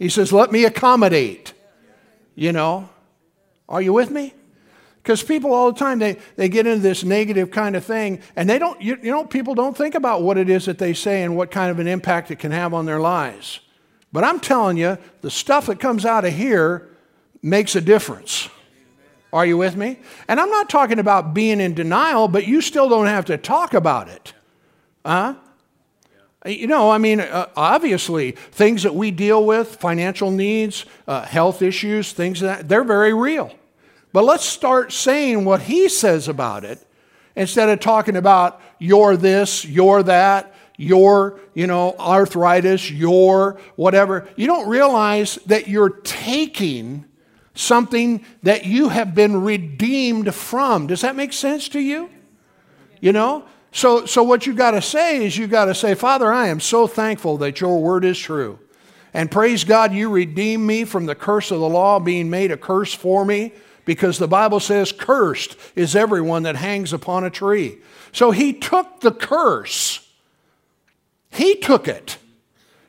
He says, Let me accommodate. You know, are you with me? Because people all the time, they, they get into this negative kind of thing, and they don't, you, you know, people don't think about what it is that they say and what kind of an impact it can have on their lives. But I'm telling you, the stuff that comes out of here makes a difference. Are you with me? And I'm not talking about being in denial, but you still don't have to talk about it. Huh? You know, I mean, uh, obviously, things that we deal with, financial needs, uh, health issues, things that, they're very real. But let's start saying what he says about it instead of talking about your this, your that, your, you know, arthritis, your whatever. You don't realize that you're taking something that you have been redeemed from. Does that make sense to you? You know? So, so what you got to say is you got to say, Father, I am so thankful that your word is true. And praise God, you redeemed me from the curse of the law being made a curse for me because the Bible says, Cursed is everyone that hangs upon a tree. So he took the curse, he took it.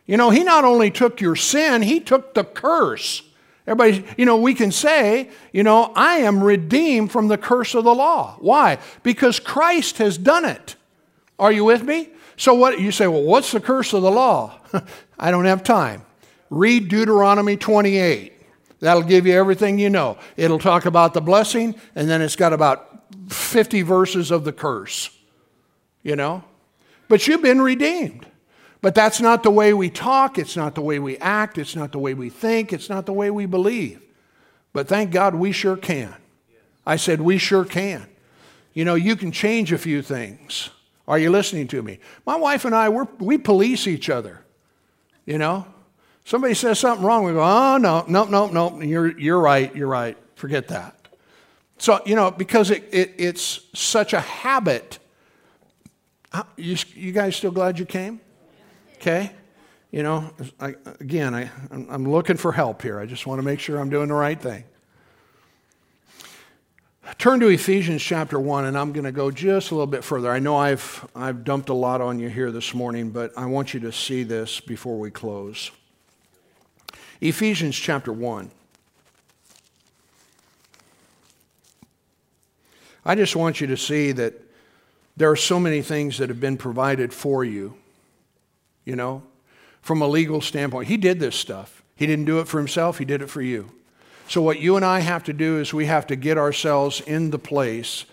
You know, he not only took your sin, he took the curse. Everybody, you know, we can say, you know, I am redeemed from the curse of the law. Why? Because Christ has done it. Are you with me? So what you say, well, what's the curse of the law? I don't have time. Read Deuteronomy 28. That'll give you everything you know. It'll talk about the blessing, and then it's got about 50 verses of the curse. You know? But you've been redeemed. But that's not the way we talk, it's not the way we act, it's not the way we think, it's not the way we believe. But thank God we sure can. I said, we sure can. You know, you can change a few things. Are you listening to me? My wife and I, we we police each other. You know? Somebody says something wrong, we go, oh, no, no, no, no, you're, you're right, you're right. Forget that. So, you know, because it, it, it's such a habit. You, you guys still glad you came? Okay? You know, I, again, I, I'm looking for help here. I just want to make sure I'm doing the right thing. Turn to Ephesians chapter 1, and I'm going to go just a little bit further. I know I've, I've dumped a lot on you here this morning, but I want you to see this before we close. Ephesians chapter 1. I just want you to see that there are so many things that have been provided for you you know, from a legal standpoint. He did this stuff. He didn't do it for himself, he did it for you. So, what you and I have to do is we have to get ourselves in the place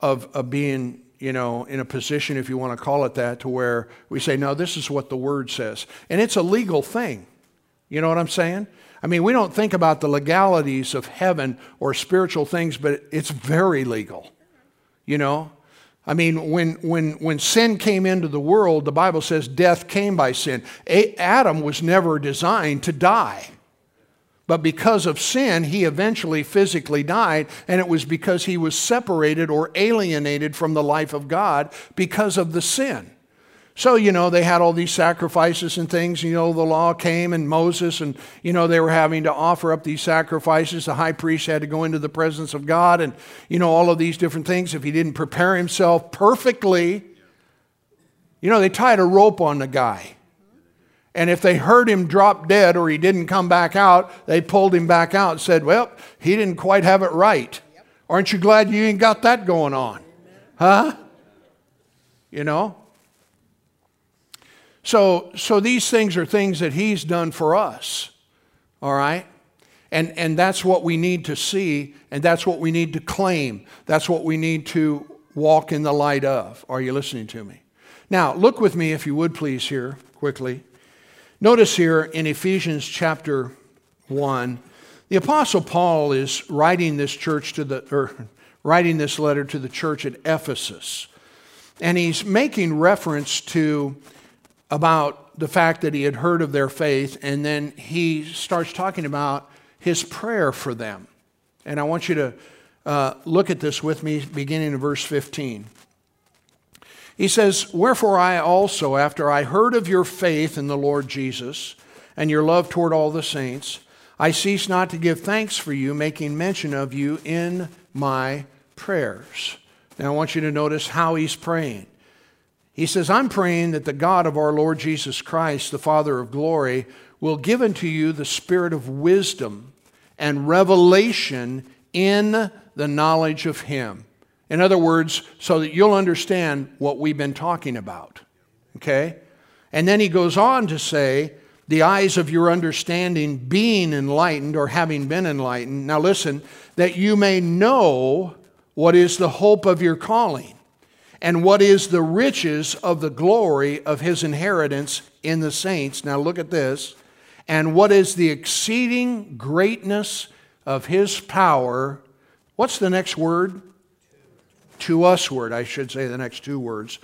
of, of being, you know, in a position, if you want to call it that, to where we say, no, this is what the word says. And it's a legal thing. You know what I'm saying? I mean, we don't think about the legalities of heaven or spiritual things, but it's very legal. You know, I mean, when, when, when sin came into the world, the Bible says death came by sin. A- Adam was never designed to die. But because of sin, he eventually physically died, and it was because he was separated or alienated from the life of God because of the sin. So, you know, they had all these sacrifices and things. You know, the law came and Moses, and, you know, they were having to offer up these sacrifices. The high priest had to go into the presence of God and, you know, all of these different things. If he didn't prepare himself perfectly, you know, they tied a rope on the guy. And if they heard him drop dead or he didn't come back out, they pulled him back out and said, Well, he didn't quite have it right. Aren't you glad you ain't got that going on? Huh? You know? So, so these things are things that He's done for us, all right? And, and that's what we need to see, and that's what we need to claim. That's what we need to walk in the light of. Are you listening to me? Now, look with me, if you would please, here quickly. Notice here in Ephesians chapter 1, the Apostle Paul is writing this church to the, or writing this letter to the church at Ephesus. And he's making reference to about the fact that he had heard of their faith, and then he starts talking about his prayer for them. And I want you to uh, look at this with me, beginning in verse 15. He says, Wherefore I also, after I heard of your faith in the Lord Jesus and your love toward all the saints, I cease not to give thanks for you, making mention of you in my prayers. Now I want you to notice how he's praying. He says, I'm praying that the God of our Lord Jesus Christ, the Father of glory, will give unto you the spirit of wisdom and revelation in the knowledge of Him. In other words, so that you'll understand what we've been talking about. Okay? And then he goes on to say, the eyes of your understanding being enlightened or having been enlightened. Now listen, that you may know what is the hope of your calling and what is the riches of the glory of his inheritance in the saints. Now look at this. And what is the exceeding greatness of his power? What's the next word? To us word, I should say the next two words.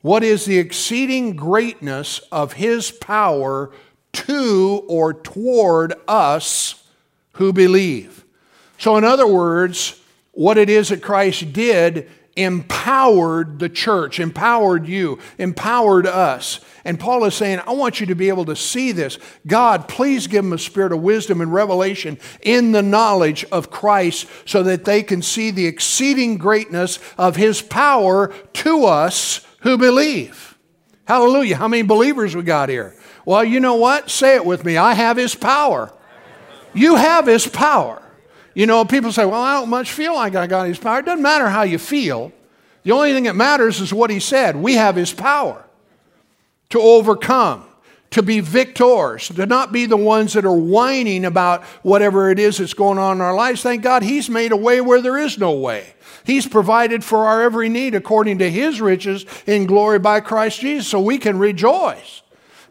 What is the exceeding greatness of his power to or toward us who believe? So, in other words, what it is that Christ did empowered the church, empowered you, empowered us. And Paul is saying, I want you to be able to see this. God, please give them a spirit of wisdom and revelation in the knowledge of Christ so that they can see the exceeding greatness of his power to us who believe. Hallelujah. How many believers we got here? Well, you know what? Say it with me. I have his power. You have his power. You know, people say, well, I don't much feel like I got his power. It doesn't matter how you feel. The only thing that matters is what he said. We have his power to overcome, to be victors, to not be the ones that are whining about whatever it is that's going on in our lives. Thank God he's made a way where there is no way. He's provided for our every need according to his riches in glory by Christ Jesus, so we can rejoice.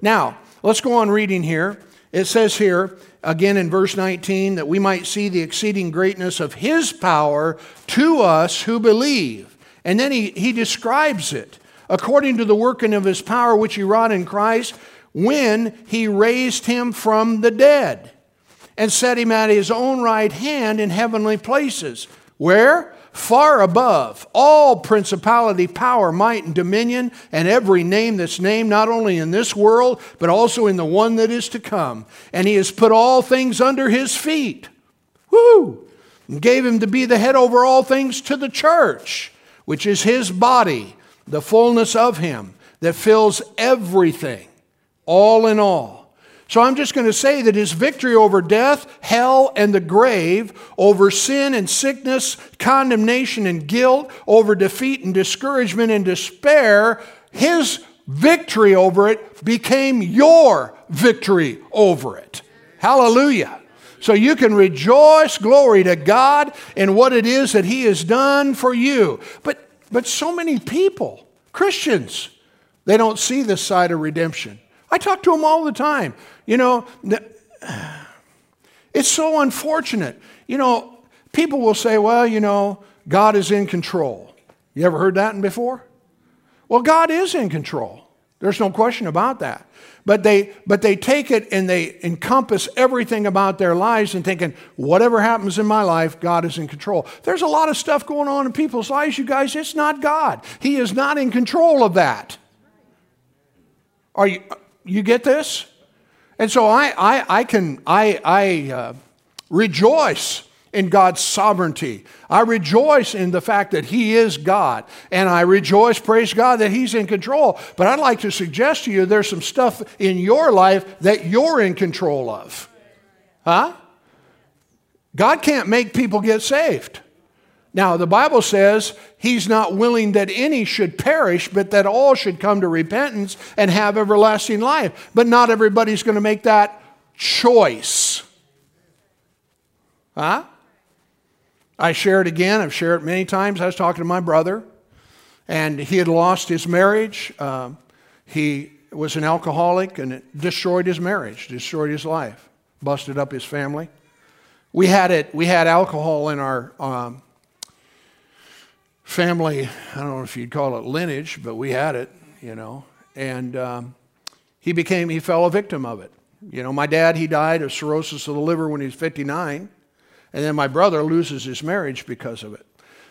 Now, let's go on reading here. It says here, again in verse 19 that we might see the exceeding greatness of his power to us who believe. And then he, he describes it according to the working of his power which he wrought in Christ when he raised him from the dead and set him at his own right hand in heavenly places. Where? Far above all principality, power, might, and dominion, and every name that's named, not only in this world, but also in the one that is to come. And he has put all things under his feet. Woo! And gave him to be the head over all things to the church, which is his body, the fullness of him that fills everything, all in all. So I'm just going to say that his victory over death, hell, and the grave, over sin and sickness, condemnation and guilt, over defeat and discouragement and despair, his victory over it became your victory over it. Hallelujah. So you can rejoice, glory to God, in what it is that He has done for you. But, but so many people, Christians, they don't see this side of redemption. I talk to them all the time. You know, it's so unfortunate. You know, people will say, well, you know, God is in control. You ever heard that before? Well, God is in control. There's no question about that. But they, but they take it and they encompass everything about their lives and thinking, whatever happens in my life, God is in control. There's a lot of stuff going on in people's lives, you guys. It's not God. He is not in control of that. Are you, you get this? And so I, I, I can, I, I uh, rejoice in God's sovereignty. I rejoice in the fact that He is God. And I rejoice, praise God, that He's in control. But I'd like to suggest to you there's some stuff in your life that you're in control of. Huh? God can't make people get saved. Now, the Bible says he's not willing that any should perish, but that all should come to repentance and have everlasting life. But not everybody's going to make that choice. Huh? I share it again. I've shared it many times. I was talking to my brother, and he had lost his marriage. Uh, he was an alcoholic, and it destroyed his marriage, destroyed his life, busted up his family. We had it. We had alcohol in our um, family, I don't know if you'd call it lineage, but we had it, you know. And um, he became, he fell a victim of it. You know, my dad, he died of cirrhosis of the liver when he was 59. And then my brother loses his marriage because of it.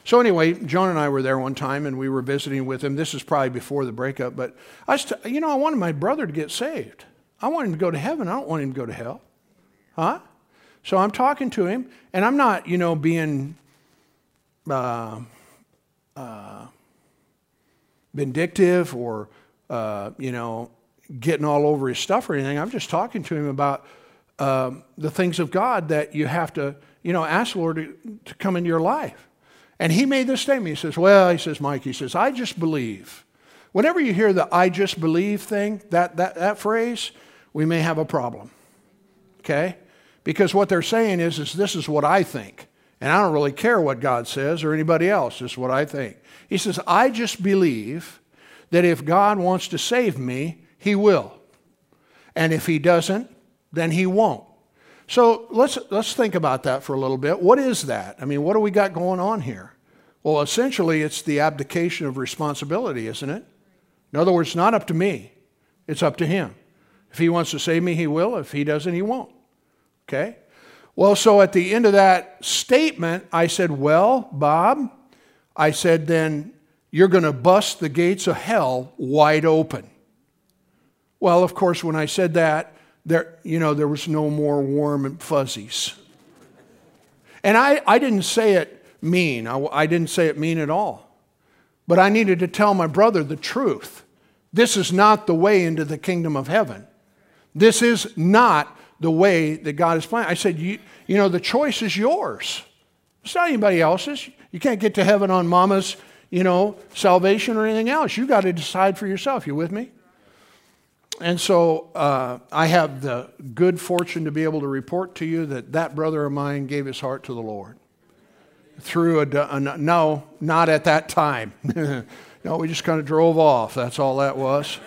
So anyway, Joan and I were there one time and we were visiting with him. This is probably before the breakup, but I, st- you know, I wanted my brother to get saved. I want him to go to heaven. I don't want him to go to hell. Huh? So I'm talking to him, and I'm not, you know, being uh, uh, vindictive or, uh, you know, getting all over his stuff or anything. I'm just talking to him about um, the things of God that you have to, you know, ask Lord to, to come into your life. And he made this statement. He says, Well, he says, Mike, he says, I just believe. Whenever you hear the I just believe thing, that, that, that phrase, we may have a problem. Okay? Because what they're saying is, is this is what I think. And I don't really care what God says or anybody else, just what I think. He says, I just believe that if God wants to save me, He will. And if He doesn't, then He won't. So let's, let's think about that for a little bit. What is that? I mean, what do we got going on here? Well, essentially, it's the abdication of responsibility, isn't it? In other words, not up to me, it's up to Him. If He wants to save me, He will. If He doesn't, He won't. Okay? Well, so at the end of that statement, I said, Well, Bob, I said, then you're going to bust the gates of hell wide open. Well, of course, when I said that, there, you know, there was no more warm and fuzzies. And I, I didn't say it mean. I, I didn't say it mean at all. But I needed to tell my brother the truth. This is not the way into the kingdom of heaven. This is not the way that God is planning. I said, you, you know, the choice is yours. It's not anybody else's. You can't get to heaven on mama's, you know, salvation or anything else. You've got to decide for yourself. You with me? And so uh, I have the good fortune to be able to report to you that that brother of mine gave his heart to the Lord through a, a no, not at that time. no, we just kind of drove off. That's all that was.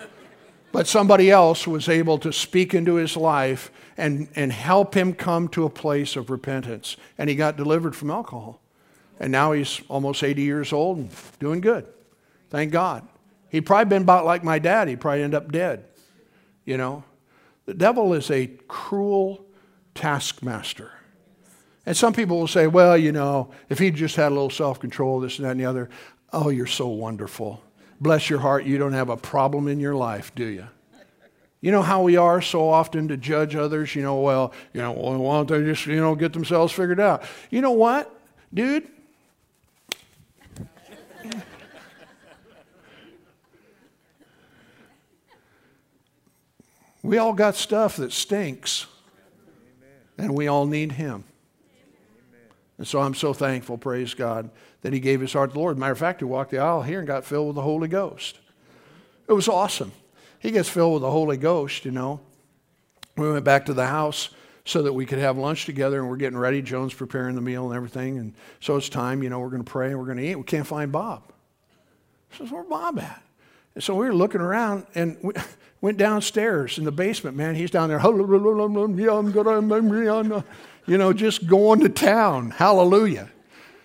But somebody else was able to speak into his life and, and help him come to a place of repentance. And he got delivered from alcohol. And now he's almost 80 years old and doing good. Thank God. He'd probably been about like my dad. He'd probably end up dead. You know? The devil is a cruel taskmaster. And some people will say, well, you know, if he just had a little self control, this and that and the other, oh, you're so wonderful. Bless your heart, you don't have a problem in your life, do you? You know how we are so often to judge others? You know, well, you know, well, why don't they just, you know, get themselves figured out? You know what, dude? we all got stuff that stinks, and we all need Him. And so I'm so thankful, praise God, that he gave his heart to the Lord. Matter of fact, he walked the aisle here and got filled with the Holy Ghost. It was awesome. He gets filled with the Holy Ghost, you know. We went back to the house so that we could have lunch together and we're getting ready. Joan's preparing the meal and everything. And so it's time, you know, we're going to pray and we're going to eat. We can't find Bob. Says, where's Bob at? And so we were looking around and we went downstairs in the basement, man. He's down there you know, just going to town. Hallelujah.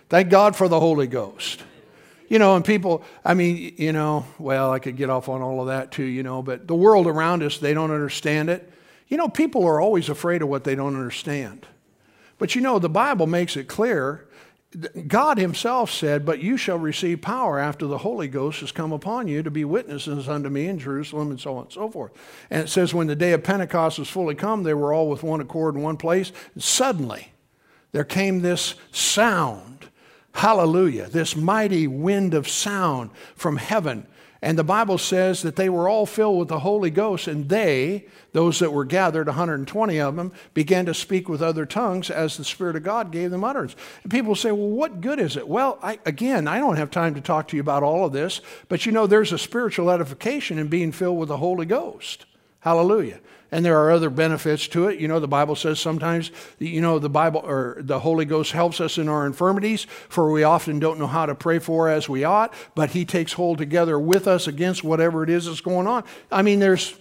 Thank God for the Holy Ghost. You know, and people, I mean, you know, well, I could get off on all of that too, you know, but the world around us, they don't understand it. You know, people are always afraid of what they don't understand. But you know, the Bible makes it clear God Himself said, But you shall receive power after the Holy Ghost has come upon you to be witnesses unto me in Jerusalem, and so on and so forth. And it says, When the day of Pentecost was fully come, they were all with one accord in one place. And suddenly, there came this sound. Hallelujah. This mighty wind of sound from heaven and the Bible says that they were all filled with the Holy Ghost, and they, those that were gathered, 120 of them, began to speak with other tongues as the Spirit of God gave them utterance. And people say, well, what good is it? Well, I, again, I don't have time to talk to you about all of this, but you know, there's a spiritual edification in being filled with the Holy Ghost. Hallelujah. And there are other benefits to it. You know, the Bible says sometimes, you know, the Bible or the Holy Ghost helps us in our infirmities, for we often don't know how to pray for as we ought, but He takes hold together with us against whatever it is that's going on. I mean, there's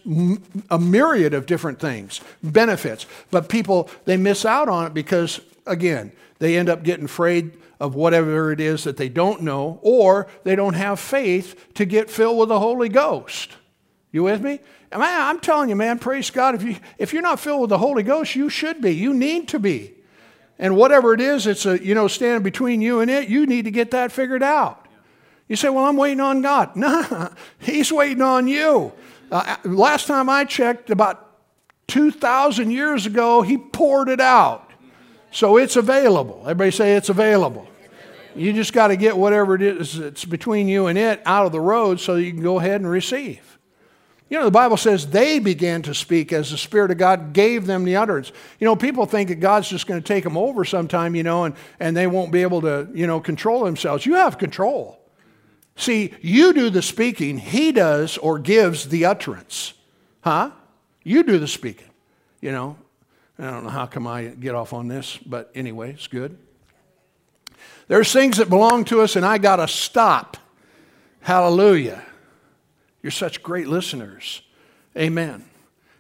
a myriad of different things, benefits, but people, they miss out on it because, again, they end up getting afraid of whatever it is that they don't know, or they don't have faith to get filled with the Holy Ghost. You with me? Man, I'm telling you, man, praise God. If, you, if you're not filled with the Holy Ghost, you should be. You need to be. And whatever it is, it's a, you know, standing between you and it, you need to get that figured out. You say, well, I'm waiting on God. No, He's waiting on you. Uh, last time I checked, about 2,000 years ago, He poured it out. So it's available. Everybody say it's available. You just got to get whatever it is that's between you and it out of the road so you can go ahead and receive. You know, the Bible says they began to speak as the Spirit of God gave them the utterance. You know, people think that God's just going to take them over sometime, you know, and, and they won't be able to, you know, control themselves. You have control. See, you do the speaking, He does or gives the utterance. Huh? You do the speaking, you know. I don't know how come I get off on this, but anyway, it's good. There's things that belong to us, and I got to stop. Hallelujah. You're such great listeners. Amen.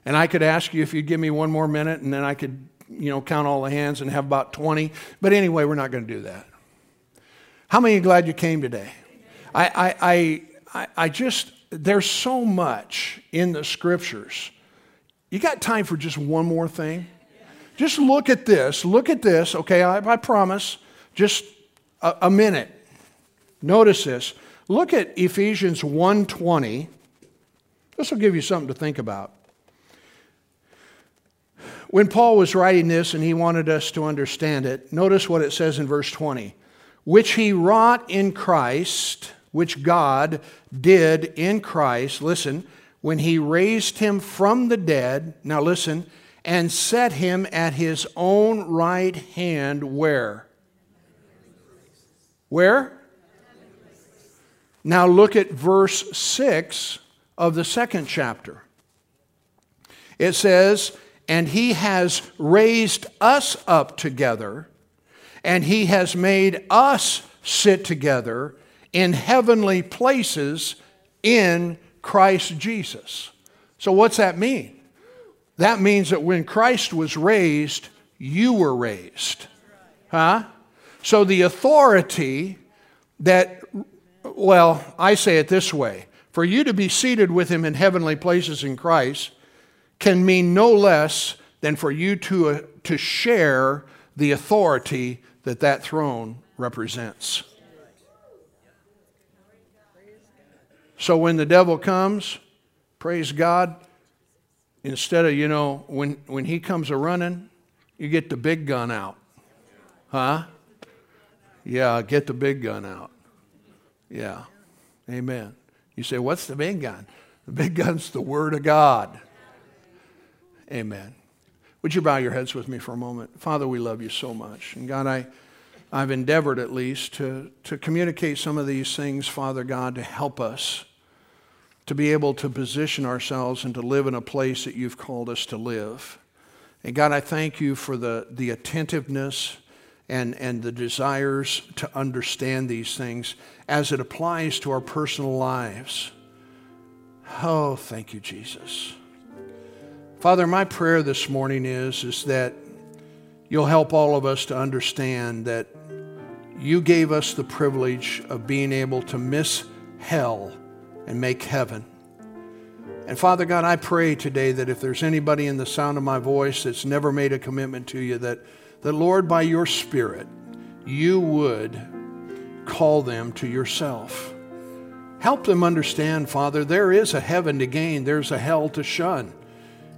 And I could ask you if you'd give me one more minute and then I could, you know, count all the hands and have about 20. But anyway, we're not going to do that. How many are glad you came today? I, I, I, I just, there's so much in the scriptures. You got time for just one more thing? Just look at this. Look at this, okay? I, I promise. Just a, a minute. Notice this. Look at Ephesians 1:20. This will give you something to think about. When Paul was writing this and he wanted us to understand it, notice what it says in verse 20. Which he wrought in Christ, which God did in Christ, listen, when he raised him from the dead, now listen, and set him at his own right hand where? Where? Now look at verse 6 of the second chapter. It says, And he has raised us up together, and he has made us sit together in heavenly places in Christ Jesus. So, what's that mean? That means that when Christ was raised, you were raised. Huh? So, the authority that, well, I say it this way for you to be seated with him in heavenly places in Christ can mean no less than for you to, uh, to share the authority that that throne represents. So when the devil comes, praise God, instead of, you know, when, when he comes a running, you get the big gun out. Huh? Yeah, get the big gun out. Yeah. Amen. You say, what's the big gun? The big gun's the Word of God. Amen. Would you bow your heads with me for a moment? Father, we love you so much. And God, I, I've endeavored at least to, to communicate some of these things, Father God, to help us to be able to position ourselves and to live in a place that you've called us to live. And God, I thank you for the, the attentiveness and, and the desires to understand these things as it applies to our personal lives. Oh, thank you, Jesus. Father, my prayer this morning is, is that you'll help all of us to understand that you gave us the privilege of being able to miss hell and make heaven. And Father God, I pray today that if there's anybody in the sound of my voice that's never made a commitment to you, that, that Lord, by your Spirit, you would call them to yourself. Help them understand, Father, there is a heaven to gain, there's a hell to shun.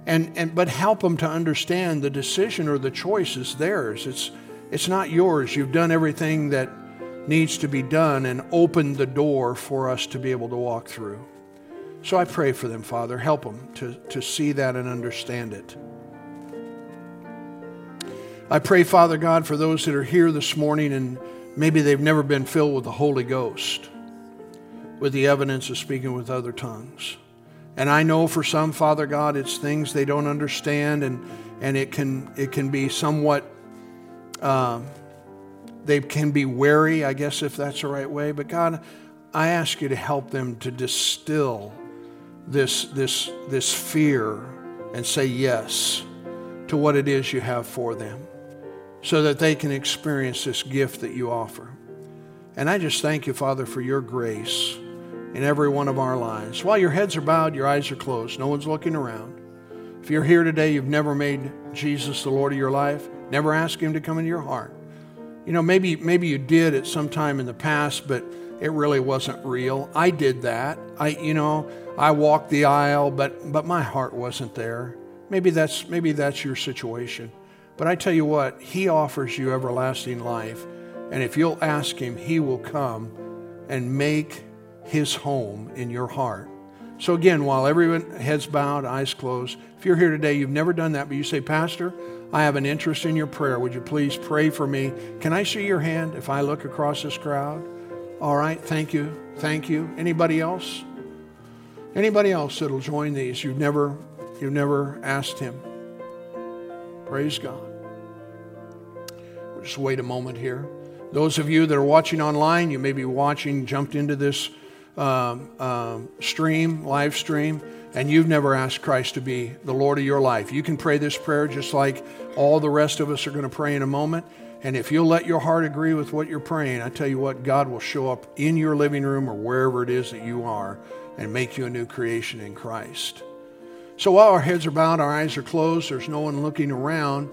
And, and, but help them to understand the decision or the choice is theirs. It's, it's not yours. You've done everything that needs to be done and opened the door for us to be able to walk through. So I pray for them, Father. Help them to, to see that and understand it. I pray, Father God, for those that are here this morning and maybe they've never been filled with the Holy Ghost, with the evidence of speaking with other tongues. And I know for some, Father God, it's things they don't understand and, and it, can, it can be somewhat. Um, they can be wary, I guess, if that's the right way. But God, I ask you to help them to distill this, this, this fear and say yes to what it is you have for them so that they can experience this gift that you offer. And I just thank you, Father, for your grace in every one of our lives. While your heads are bowed, your eyes are closed, no one's looking around. If you're here today, you've never made Jesus the Lord of your life, never asked Him to come into your heart you know, maybe, maybe you did at some time in the past, but it really wasn't real. I did that. I, you know, I walked the aisle, but, but my heart wasn't there. Maybe that's, maybe that's your situation. But I tell you what, He offers you everlasting life. And if you'll ask Him, He will come and make His home in your heart. So, again, while everyone heads bowed, eyes closed, if you're here today, you've never done that, but you say, Pastor, I have an interest in your prayer. Would you please pray for me? Can I see your hand if I look across this crowd? All right, thank you. Thank you. Anybody else? Anybody else that'll join these? You've never you've never asked him. Praise God. We'll just wait a moment here. Those of you that are watching online, you may be watching, jumped into this um, um, stream, live stream and you've never asked Christ to be the Lord of your life, you can pray this prayer just like all the rest of us are going to pray in a moment. And if you'll let your heart agree with what you're praying, I tell you what, God will show up in your living room or wherever it is that you are and make you a new creation in Christ. So while our heads are bowed, our eyes are closed, there's no one looking around,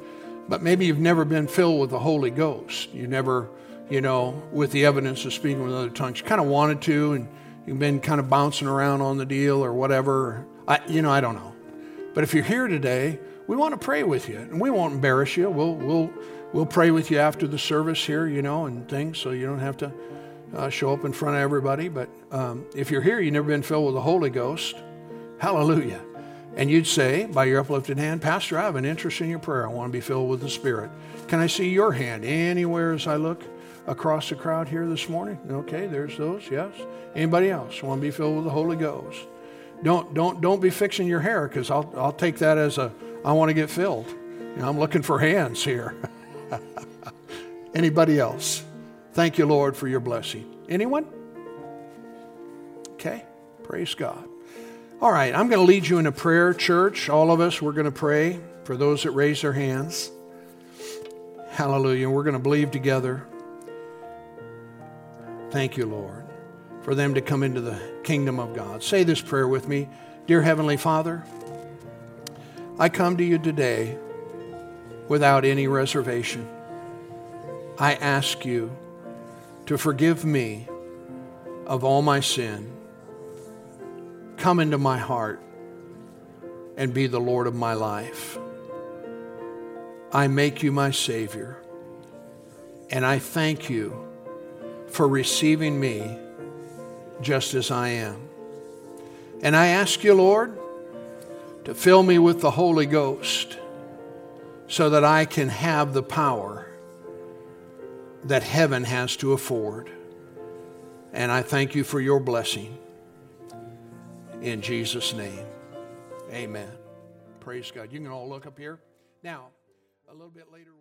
but maybe you've never been filled with the Holy Ghost. You never you know, with the evidence of speaking with other tongues. You kind of wanted to, and you've been kind of bouncing around on the deal or whatever. I, you know, I don't know. But if you're here today, we want to pray with you, and we won't embarrass you. We'll we'll we'll pray with you after the service here, you know, and things, so you don't have to uh, show up in front of everybody. But um, if you're here, you've never been filled with the Holy Ghost, hallelujah. And you'd say, by your uplifted hand, Pastor, I have an interest in your prayer. I want to be filled with the Spirit. Can I see your hand anywhere as I look across the crowd here this morning? Okay, there's those, yes. Anybody else want to be filled with the Holy Ghost? Don't, don't, don't be fixing your hair because I'll, I'll take that as a, I want to get filled. You know, I'm looking for hands here. Anybody else? Thank you, Lord, for your blessing. Anyone? Okay, praise God. All right, I'm going to lead you in a prayer, church. All of us, we're going to pray for those that raise their hands. Hallelujah. We're going to believe together. Thank you, Lord, for them to come into the kingdom of God. Say this prayer with me Dear Heavenly Father, I come to you today without any reservation. I ask you to forgive me of all my sin. Come into my heart and be the Lord of my life. I make you my Savior. And I thank you for receiving me just as I am. And I ask you, Lord, to fill me with the Holy Ghost so that I can have the power that heaven has to afford. And I thank you for your blessing. In Jesus' name, amen. Praise God. You can all look up here. Now, a little bit later.